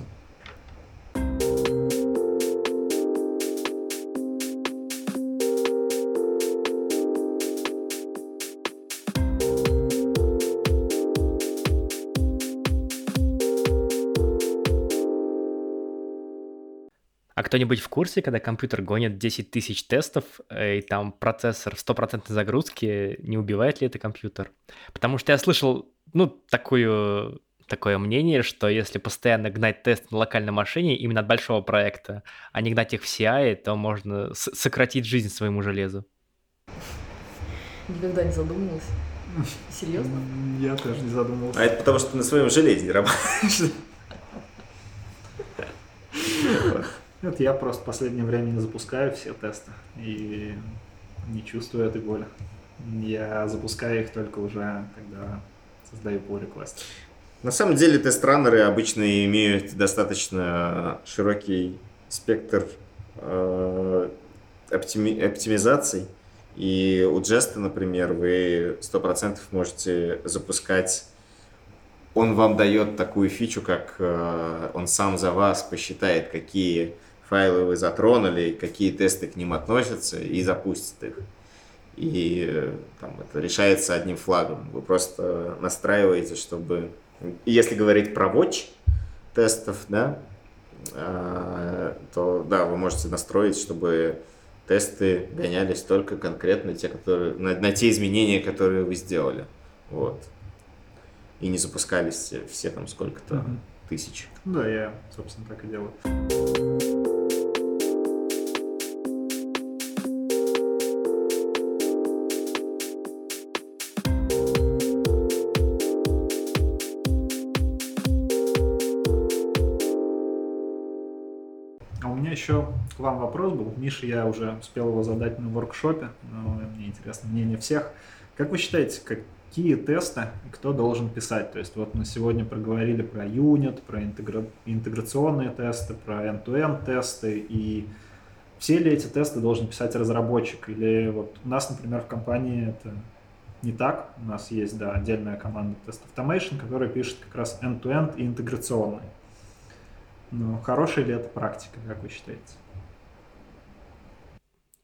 Кто-нибудь в курсе, когда компьютер гонит 10 тысяч тестов, э, и там процессор в стопроцентной загрузке, не убивает ли это компьютер? Потому что я слышал, ну, такую, такое мнение, что если постоянно гнать тест на локальной машине, именно от большого проекта, а не гнать их в CI, то можно сократить жизнь своему железу. Никогда не задумывался. Серьезно? Я тоже не задумывался. А это потому, что ты на своем железе работаешь. Нет, я просто в последнее время не запускаю все тесты и не чувствую этой боли. Я запускаю их только уже, когда создаю pull request. На самом деле тест-раннеры обычно имеют достаточно широкий спектр э, оптими, оптимизаций. И у Джеста, например, вы 100% можете запускать он вам дает такую фичу, как э, он сам за вас посчитает, какие файлы вы затронули, какие тесты к ним относятся, и запустит их. И э, там, это решается одним флагом. Вы просто настраиваете, чтобы... Если говорить про Watch, тестов, да, а, то да, вы можете настроить, чтобы тесты гонялись только конкретно те, которые, на, на те изменения, которые вы сделали. Вот. И не запускались все, все там сколько-то mm-hmm. тысяч. Да, я, собственно, так и делаю. Еще к вам вопрос был. Миша, я уже успел его задать на воркшопе, но мне интересно мнение всех. Как вы считаете, какие тесты и кто должен писать? То есть вот мы сегодня проговорили про юнит, про интегра... интеграционные тесты, про end-to-end тесты и все ли эти тесты должен писать разработчик? Или вот у нас, например, в компании это не так. У нас есть, да, отдельная команда тест automation, которая пишет как раз end-to-end и интеграционные. Но хорошая ли это практика, как вы считаете?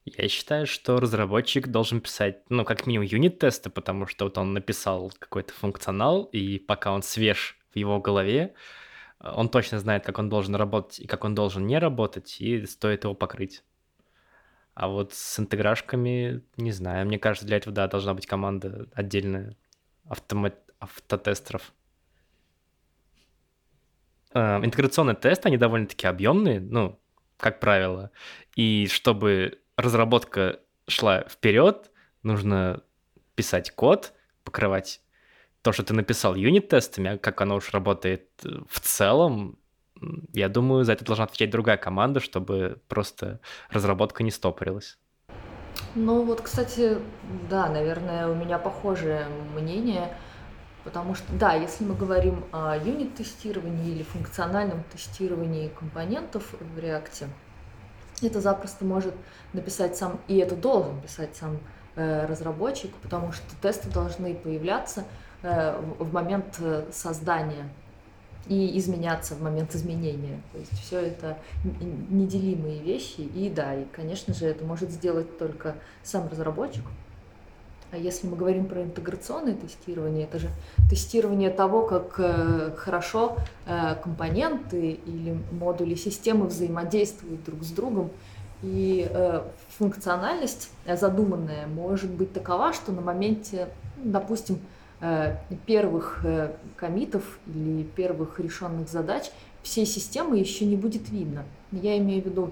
Я считаю, что разработчик должен писать, ну, как минимум, юнит-тесты, потому что вот он написал какой-то функционал, и пока он свеж в его голове, он точно знает, как он должен работать и как он должен не работать, и стоит его покрыть. А вот с интеграшками, не знаю, мне кажется, для этого, да, должна быть команда отдельная автомат... автотестеров. Э, интеграционные тесты, они довольно-таки объемные, ну, как правило. И чтобы разработка шла вперед, нужно писать код, покрывать то, что ты написал юнит-тестами, а как оно уж работает э, в целом, я думаю, за это должна отвечать другая команда, чтобы просто разработка не стопорилась. Ну вот, кстати, да, наверное, у меня похожее мнение. Потому что, да, если мы говорим о юнит-тестировании или функциональном тестировании компонентов в React, это запросто может написать сам, и это должен писать сам э, разработчик, потому что тесты должны появляться э, в момент э, создания и изменяться в момент изменения. То есть все это неделимые вещи. И да, и, конечно же, это может сделать только сам разработчик. А если мы говорим про интеграционное тестирование, это же тестирование того, как э, хорошо э, компоненты или модули системы взаимодействуют друг с другом. И э, функциональность задуманная может быть такова, что на моменте, допустим, первых комитов или первых решенных задач всей системы еще не будет видно. Я имею в виду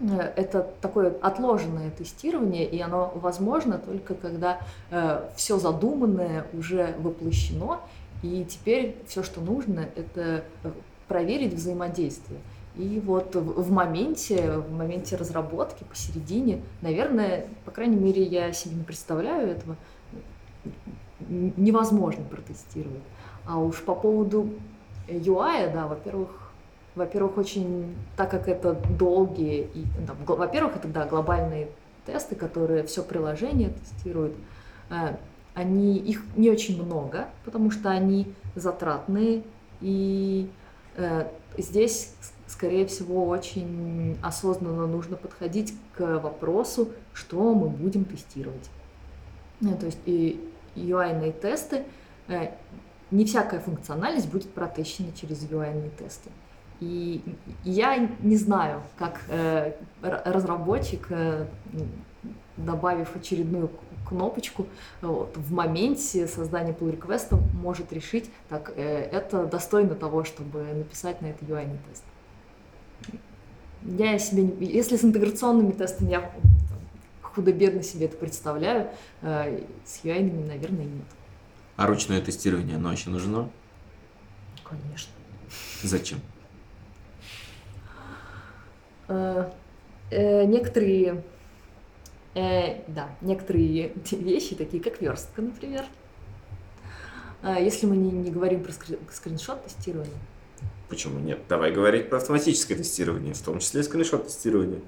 это такое отложенное тестирование, и оно возможно только когда э, все задуманное уже воплощено, и теперь все, что нужно, это э, проверить взаимодействие. И вот в, моменте, в моменте разработки, посередине, наверное, по крайней мере, я себе не представляю этого, невозможно протестировать. А уж по поводу UI, да, во-первых, во-первых, очень, так как это долгие, и, там, во-первых, это, да, глобальные тесты, которые все приложение тестируют, э, они, их не очень много, потому что они затратные, и э, здесь, скорее всего, очень осознанно нужно подходить к вопросу, что мы будем тестировать. Ну, то есть и UI-ные тесты, э, не всякая функциональность будет протещена через UI-ные тесты. И я не знаю, как э, разработчик, э, добавив очередную кнопочку вот, в моменте создания pull request может решить, так, э, это достойно того, чтобы написать на это UI тест. Я себе, не, если с интеграционными тестами я худо-бедно себе это представляю, э, с UI, наверное, нет. А ручное тестирование, оно еще нужно? Конечно. Зачем? Э, э, некоторые, э, да, некоторые вещи, такие как верстка, например, если мы не, не говорим про скриншот тестирование. Почему нет? Давай говорить про автоматическое тестирование, в том числе скриншот тестирование.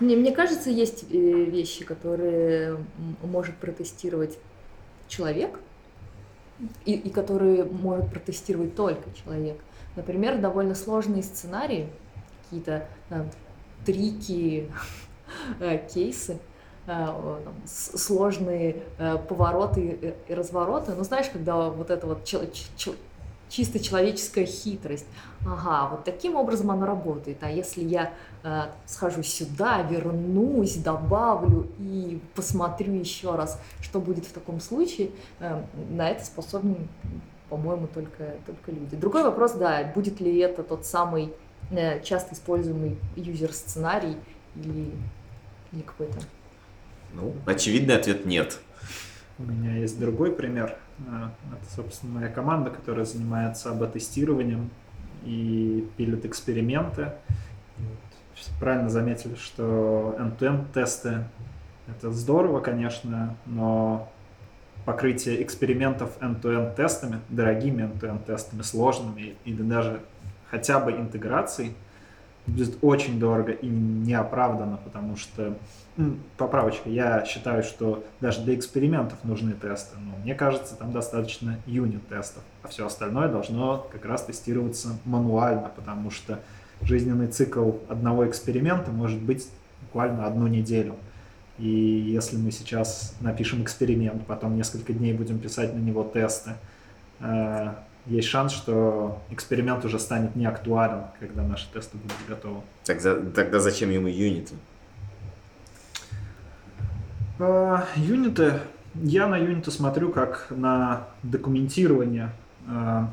Мне, мне кажется, есть вещи, которые может протестировать человек, и, и которые может протестировать только человек. Например, довольно сложные сценарии, какие-то трики, э, кейсы, э, сложные э, повороты и развороты. Ну, знаешь, когда вот это вот чисто человеческая хитрость. Ага, вот таким образом оно работает. А если я э, схожу сюда, вернусь, добавлю и посмотрю еще раз, что будет в таком случае, э, на это способны, по-моему, только, только люди. Другой вопрос, да, будет ли это тот самый часто используемый юзер-сценарий или, или какой-то... Ну, очевидный ответ нет. У меня есть другой пример. Э, это, собственно, моя команда, которая занимается АБ-тестированием и пилит эксперименты. Правильно заметили, что end-to-end тесты это здорово, конечно, но покрытие экспериментов end-to-end тестами, дорогими end-to-end тестами, сложными или даже хотя бы интеграцией будет очень дорого и неоправданно, потому что поправочка, я считаю, что даже для экспериментов нужны тесты, но мне кажется, там достаточно юнит-тестов, а все остальное должно как раз тестироваться мануально, потому что жизненный цикл одного эксперимента может быть буквально одну неделю. И если мы сейчас напишем эксперимент, потом несколько дней будем писать на него тесты, э, есть шанс, что эксперимент уже станет неактуален, когда наши тесты будут готовы. Тогда, тогда зачем ему юниты? А, юниты. Я на юниты смотрю как на документирование а,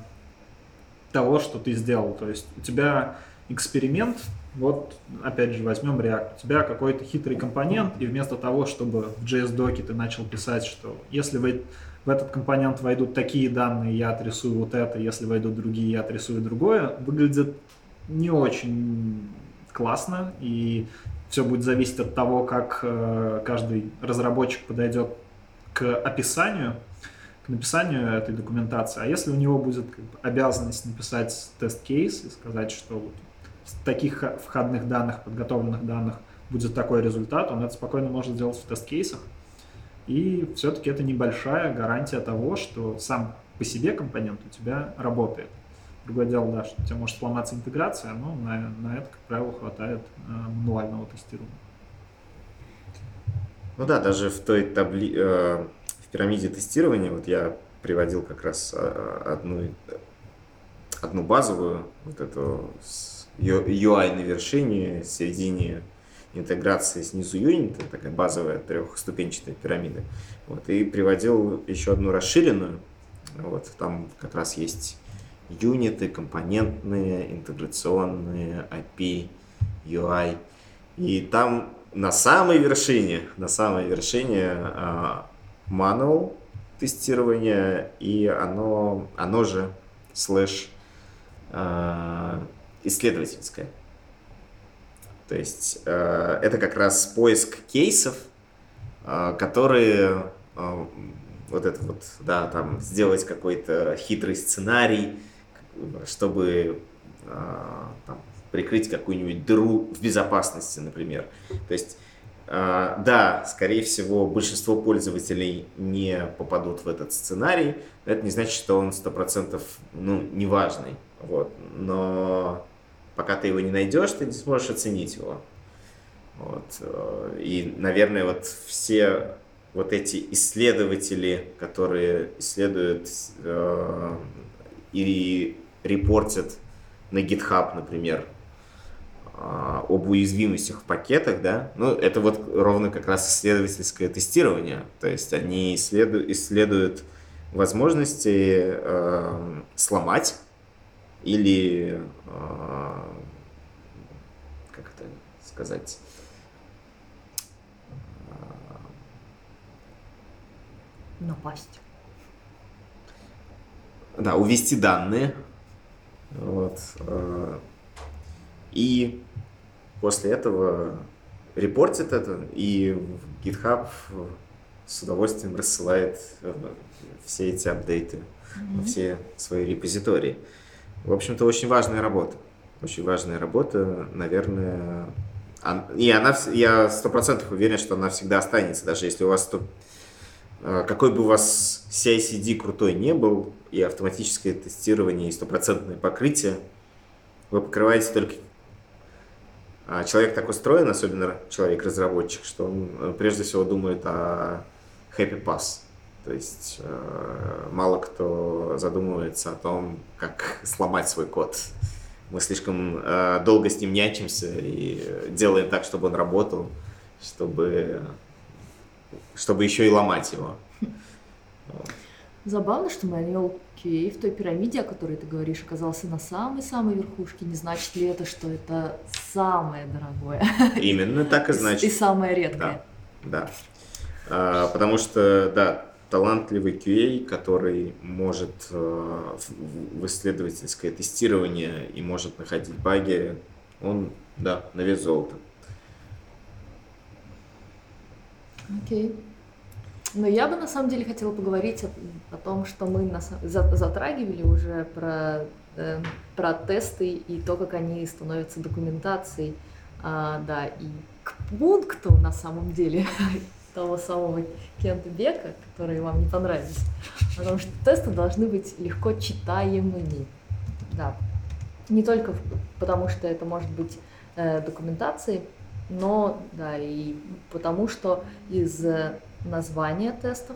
того, что ты сделал. То есть у тебя эксперимент, вот опять же возьмем React, у тебя какой-то хитрый компонент, и вместо того, чтобы в JS-доке ты начал писать, что если вы в этот компонент войдут такие данные, я отрисую вот это, если войдут другие, я отрисую другое, выглядит не очень классно, и все будет зависеть от того, как э, каждый разработчик подойдет к описанию, к написанию этой документации. А если у него будет как бы, обязанность написать тест-кейс и сказать, что вот в таких входных данных, подготовленных данных будет такой результат, он это спокойно может сделать в тест-кейсах. И все-таки это небольшая гарантия того, что сам по себе компонент у тебя работает. Другое дело, да, что у тебя может сломаться интеграция, но на, на это, как правило, хватает э, мануального тестирования. Ну да, даже в той табли... Э, в пирамиде тестирования, вот я приводил как раз э, одну, одну базовую, вот эту UI на вершине, в середине интеграции снизу юнита, такая базовая трехступенчатая пирамида. Вот, и приводил еще одну расширенную. Вот, там как раз есть юниты, компонентные, интеграционные, API, UI. И там на самой вершине, на самой вершине manual тестирования, и оно, оно же слэш uh, исследовательское. То есть э, это как раз поиск кейсов, э, которые э, вот это вот, да, там сделать какой-то хитрый сценарий, чтобы там, прикрыть какую-нибудь дыру в безопасности, например. То есть да, скорее всего, большинство пользователей не попадут в этот сценарий. Это не значит, что он 100% ну, неважный. Вот. Но пока ты его не найдешь, ты не сможешь оценить его. Вот. Э, и, наверное, вот все вот эти исследователи, которые исследуют э, и репортят на GitHub, например, э, об уязвимостях в пакетах, да, ну, это вот ровно как раз исследовательское тестирование. То есть они исследуют, исследуют возможности э, сломать или, а, как это сказать, а, напасть. Да, увести данные. Вот. А, и после этого репортит это, и GitHub с удовольствием рассылает э, все эти апдейты mm-hmm. все свои репозитории. В общем-то, очень важная работа. Очень важная работа, наверное. И она, я сто процентов уверен, что она всегда останется, даже если у вас тут э, какой бы у вас CICD крутой не был, и автоматическое тестирование, и стопроцентное покрытие, вы покрываете только... А человек так устроен, особенно человек-разработчик, что он э, прежде всего думает о happy pass. То есть э, мало кто задумывается о том, как сломать свой код. Мы слишком э, долго с ним нячимся и делаем так, чтобы он работал, чтобы, чтобы еще и ломать его. Забавно, что manual QA в той пирамиде, о которой ты говоришь, оказался на самой-самой верхушке. Не значит ли это, что это самое дорогое? Именно так и значит. И самое редкое. Да, да. А, потому что, да, талантливый QA, который может э, в исследовательское тестирование и может находить баги, он, да, на вес золота. Окей. Но я бы на самом деле хотела поговорить о, о том, что мы на, за, затрагивали уже про, э, про тесты и то, как они становятся документацией. А, да, и к пункту на самом деле того самого Кента Бека, которые вам не понравились, потому что тесты должны быть легко читаемыми. Да. Не только потому, что это может быть э, документацией, но да, и потому что из названия тестов,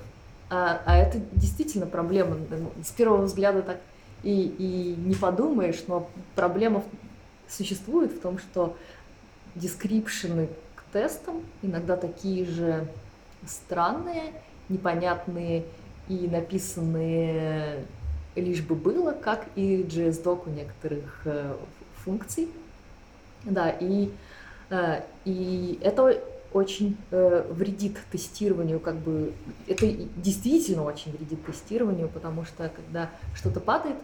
а, а это действительно проблема. С первого взгляда так и, и не подумаешь, но проблема существует в том, что description ы к тестам иногда такие же странные, непонятные и написанные лишь бы было, как и JSDoc у некоторых э, функций. Да, и, э, и это очень э, вредит тестированию, как бы это действительно очень вредит тестированию, потому что когда что-то падает,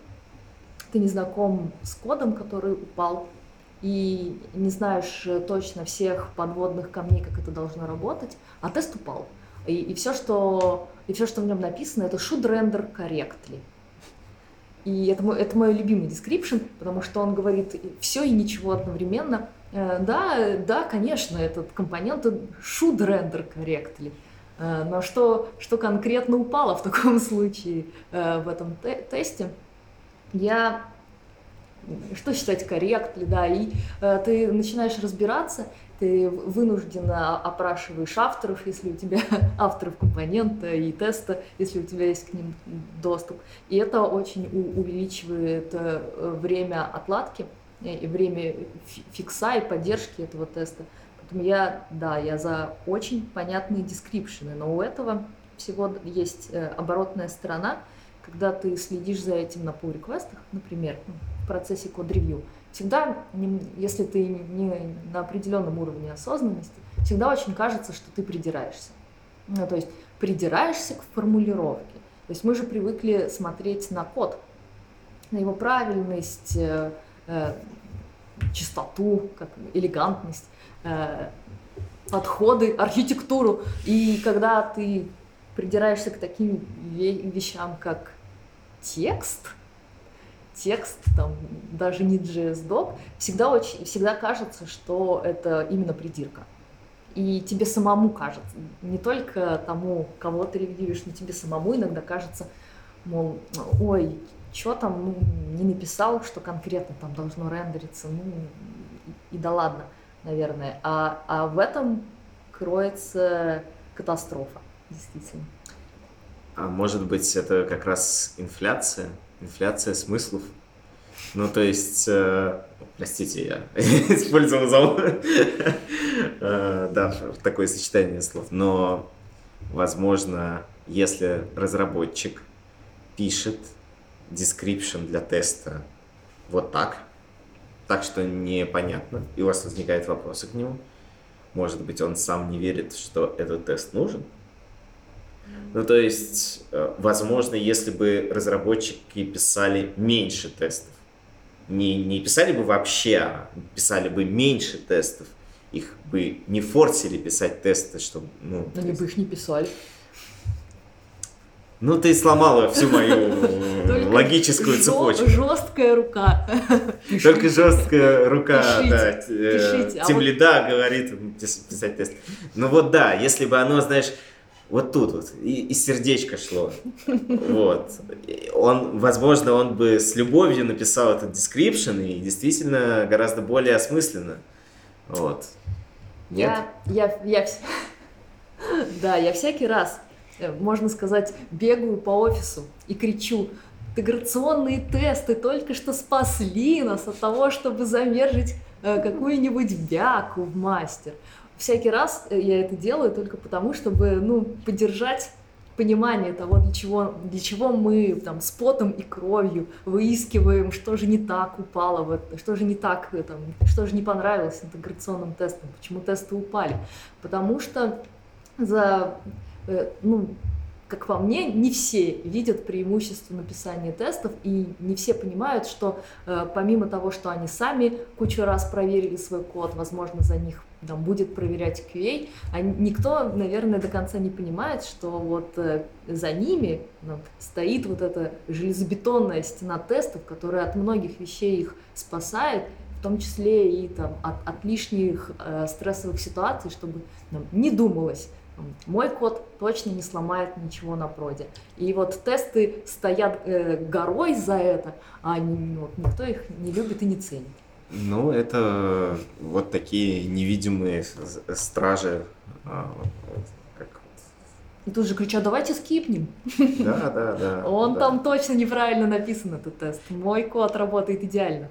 ты не знаком с кодом, который упал, и не знаешь э, точно всех подводных камней, как это должно работать, а тест упал. И, и все, что и все, что в нем написано, это should render correctly. И это мой, это мой любимый description, потому что он говорит все и ничего одновременно, Э, да, да, конечно, этот компонент should render correctly. Э, но что, что конкретно упало в таком случае в этом те тесте, я что считать корректли, да, и ты начинаешь разбираться, ты вынужденно опрашиваешь авторов, если у тебя авторов компонента и теста, если у тебя есть к ним доступ. И это очень увеличивает время отладки и время фикса и поддержки этого теста. Поэтому я, да, я за очень понятные description ы, но у этого всего есть э, оборотная сторона, когда ты следишь за этим на pull реквестах например, в процессе code review. Всегда, если ты не на определенном уровне осознанности, всегда очень кажется, что ты придираешься. Ну, то есть придираешься к формулировке. То есть мы же привыкли смотреть на код, на его правильность, э, э, чистоту, как элегантность, э, подходы, архитектуру. И когда ты придираешься к таким вещам, как текст, текст, там, даже не JS-док, всегда, очень, всегда кажется, что это именно придирка. И тебе самому кажется, не только тому, кого ты ревьюешь, но тебе самому иногда кажется, мол, ой, что там ну, не написал, что конкретно там должно рендериться, ну и, да ладно, наверное. А, а в этом кроется катастрофа, действительно. А может быть, это как раз инфляция, инфляция смыслов. Ну, то есть, э, простите, я использовал зал. э, да, такое сочетание слов. Но, возможно, если разработчик пишет description для теста вот так, так что непонятно, и у вас возникают вопросы к нему. Может быть, он сам не верит, что этот тест нужен. Ну, то есть, э, возможно, если бы разработчики писали меньше тестов, не, не писали бы вообще, а писали бы меньше тестов, их бы не форсили писать тесты, чтобы, ну... Они бы их не писали. Ну, ты сломала всю мою логическую цепочку. Жесткая рука. Только жесткая рука, да. Тем лида говорит писать тест. Ну вот да, если бы оно, знаешь, вот тут вот, и, и сердечко шло. Вот. Он, возможно, он бы с любовью написал этот description и действительно гораздо более осмысленно. Вот. Нет? Я, я, я, да, я всякий раз э, можно сказать, бегаю по офису и кричу, интеграционные тесты только что спасли нас от того, чтобы замержить э, какую-нибудь бяку в мастер. Всякий раз э, я это делаю только потому, чтобы, ну, поддержать понимание того, для чего, для чего мы там с потом и кровью выискиваем, что же не так упало, в это, что же не так, э, там, что же не понравилось интеграционным тестам, почему тесты упали. Потому что за, ну, как по мне, не все видят преимущество написания тестов, и не все понимают, что э, помимо того, что они сами кучу раз проверили свой код, возможно, за них там, будет проверять QA, а никто, наверное, до конца не понимает, что вот э, за ними ну, стоит вот эта железобетонная стена тестов, которая от многих вещей их спасает, в том числе и там, от, от лишних э, стрессовых ситуаций, чтобы нам не думалось, мой код точно не сломает ничего на проде. И вот тесты стоят э, горой за это, а не, вот, никто их не любит и не ценит. Ну, это вот такие невидимые стражи. А, как... И тут же кричат, давайте скипнем. Да, да, да. Он да. там точно неправильно написан, этот тест. Мой код работает идеально.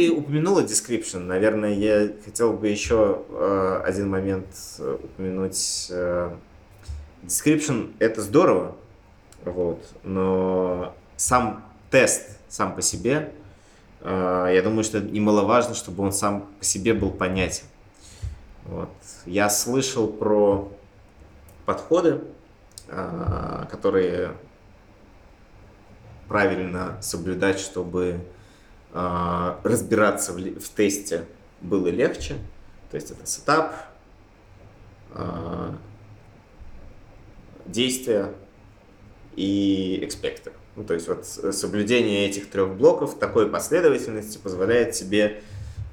Ты упомянула description. Наверное, я хотел бы еще э, один момент э, упомянуть. Э, description это здорово, вот, но сам тест сам по себе, э, я думаю, что немаловажно, чтобы он сам по себе был понятен. Вот. Я слышал про подходы, э, которые правильно соблюдать, чтобы разбираться в, в тесте было легче. То есть это сетап, а, действия и экспектор. Ну, то есть вот соблюдение этих трех блоков такой последовательности позволяет тебе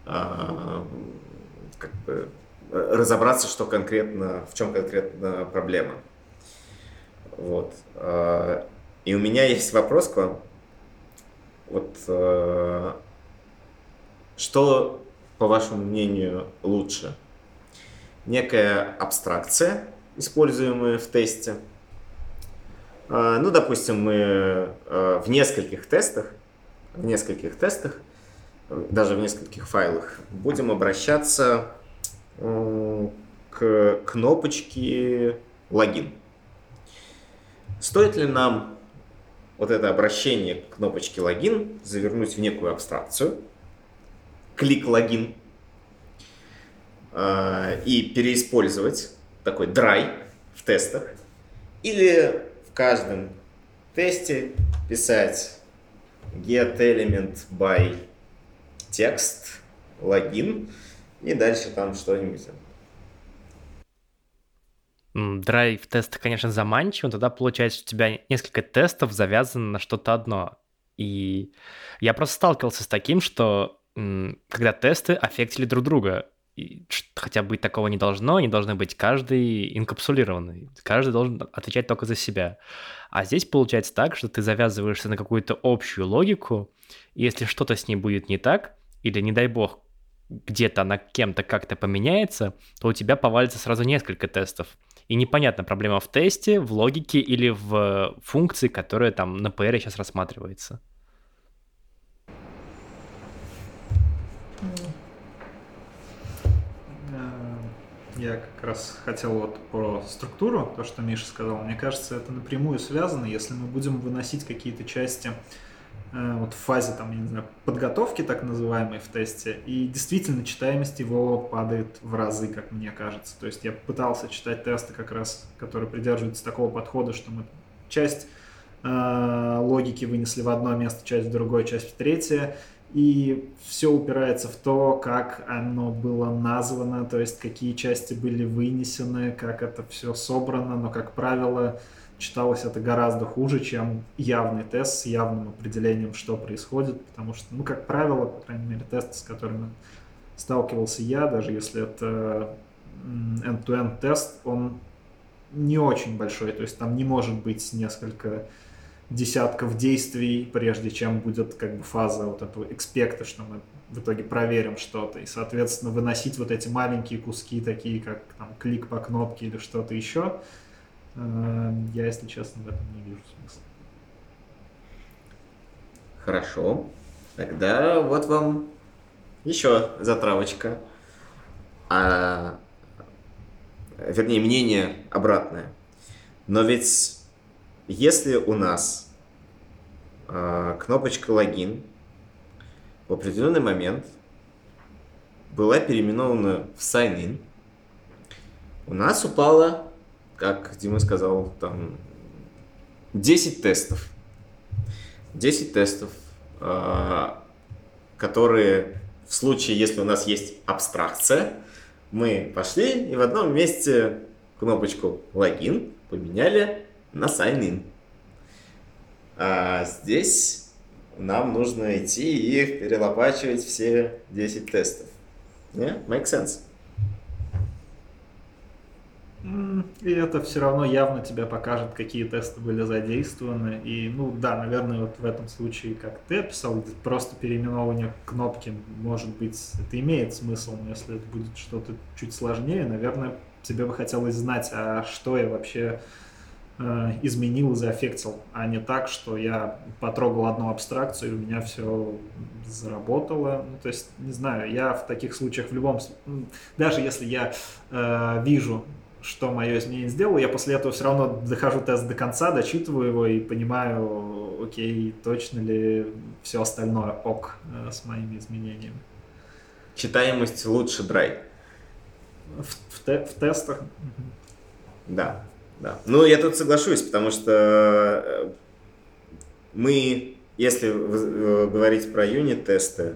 э, как бы разобраться, что конкретно, в чем конкретно проблема. Вот. И у меня есть вопрос к вам. Вот э, что, по вашему мнению, лучше? Некая абстракция, используемая в тесте. Э, ну, допустим, мы э, в нескольких тестах, в нескольких тестах, даже в нескольких файлах, будем обращаться э, к кнопочке логин. Стоит ли нам вот это обращение к кнопочке логин завернуть в некую абстракцию, клик логин, э, и переиспользовать такой dry в тестах, или в каждом тесте писать get element by text логин и дальше там что-нибудь драйв тест, конечно, заманчив, но тогда получается, что у тебя несколько тестов завязано на что-то одно. И я просто сталкивался с таким, что когда тесты аффектили друг друга, и, хотя быть такого не должно, они должны быть каждый инкапсулированный, каждый должен отвечать только за себя. А здесь получается так, что ты завязываешься на какую-то общую логику, и если что-то с ней будет не так, или, не дай бог, где-то она кем-то как-то поменяется, то у тебя повалится сразу несколько тестов. И непонятно, проблема в тесте, в логике или в функции, которая там на PR сейчас рассматривается. Э, я как раз хотел вот про структуру, то, что Миша сказал. Мне кажется, это напрямую связано, если мы будем выносить какие-то части Э, вот в фазе там, я не знаю, подготовки так называемой в тесте, и действительно читаемость его падает в разы, как мне кажется. То есть я пытался читать тесты как раз, которые придерживаются такого подхода, что мы часть э, логики вынесли в одно место, часть в другое, часть в третье, и все упирается в то, как оно было названо, то есть какие части были вынесены, как это все собрано, но, как правило, читалось это гораздо хуже, чем явный тест с явным определением, что происходит, потому что, ну, как правило, по крайней мере, тесты, с которыми сталкивался я, даже если это end-to-end тест, он не очень большой, то есть там не может быть несколько десятков действий, прежде чем будет как бы фаза вот этого экспекта, что мы в итоге проверим что-то. И, соответственно, выносить вот эти маленькие куски, такие как там клик по кнопке или что-то еще, я, если честно, в этом не вижу смысла. Хорошо. Тогда вот вам еще затравочка. А, вернее, мнение обратное. Но ведь если у нас э, кнопочка логин в определенный момент была переименована в sign in, у нас упало, как Дима сказал, там 10 тестов. 10 тестов, э, которые в случае, если у нас есть абстракция, мы пошли и в одном месте кнопочку логин поменяли на sign in. А здесь нам нужно идти и перелопачивать все 10 тестов. Не? Make sense. И это все равно явно тебя покажет, какие тесты были задействованы. И, ну да, наверное, вот в этом случае, как ты описал, просто переименование кнопки, может быть, это имеет смысл, но если это будет что-то чуть сложнее, наверное, тебе бы хотелось знать, а что я вообще э, изменил и заэффектил, а не так, что я потрогал одну абстракцию, и у меня все заработало. Ну, то есть, не знаю, я в таких случаях в любом даже если я э, вижу что мое изменение сделало, я после этого все равно дохожу тест до конца, дочитываю его и понимаю, окей, точно ли все остальное ок э, с моими изменениями. Читаемость лучше драй. В, в, те, в тестах? Да, да. Ну, я тут соглашусь, потому что э, мы, если э, говорить про юнит-тесты,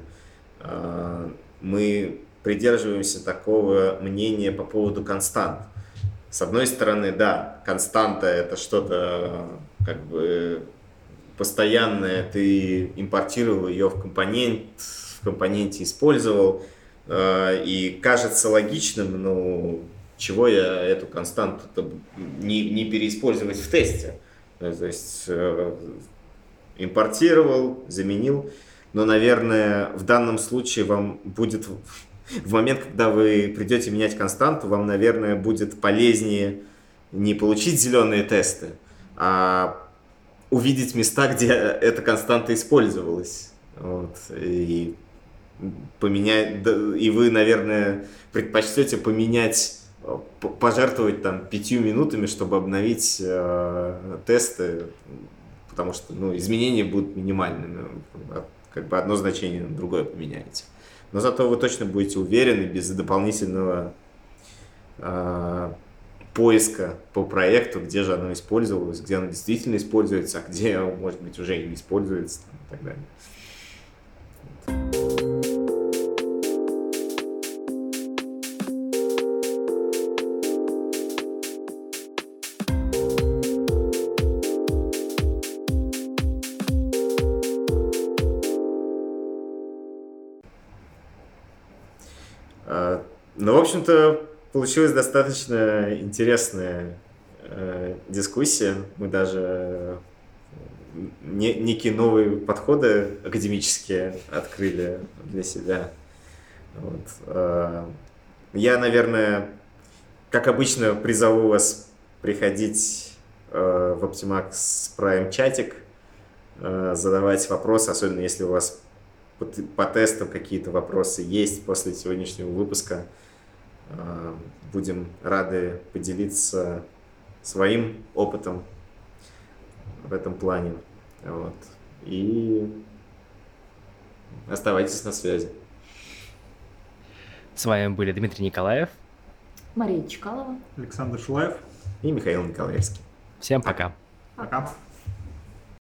мы придерживаемся такого мнения по поводу констант. С одной стороны, да, константа это что-то как бы постоянное, ты импортировал ее в компонент, в компоненте использовал, э, и кажется логичным, ну, чего я эту константу не, не переиспользовать в тесте. То есть э, импортировал, заменил, но, наверное, в данном случае вам будет в момент, когда вы придете менять константу, вам, наверное, будет полезнее не получить зеленые тесты, а увидеть места, где эта константа использовалась. Вот. И поменять, и вы, наверное, предпочтете поменять, пожертвовать там пятью минутами, чтобы обновить э, тесты, потому что ну, изменения будут минимальными. Как бы одно значение на другое поменяете но зато вы точно будете уверены без дополнительного э, поиска по проекту, где же оно использовалось, где оно действительно используется, а где, может быть, уже не используется и так далее. Общем-то, получилась достаточно интересная э, дискуссия. Мы даже не, некие новые подходы академические открыли для себя. Вот. Э, я, наверное, как обычно, призову вас приходить э, в Optimax Prime чатик, э, задавать вопросы, особенно если у вас по тестам какие-то вопросы есть после сегодняшнего выпуска. А, будем рады поделиться своим опытом в этом плане. Вот. И оставайтесь на связи. С вами были Дмитрий Николаев, Мария Чкалова, Александр Шулаев и Михаил Николаевский. Всем пока. Пока.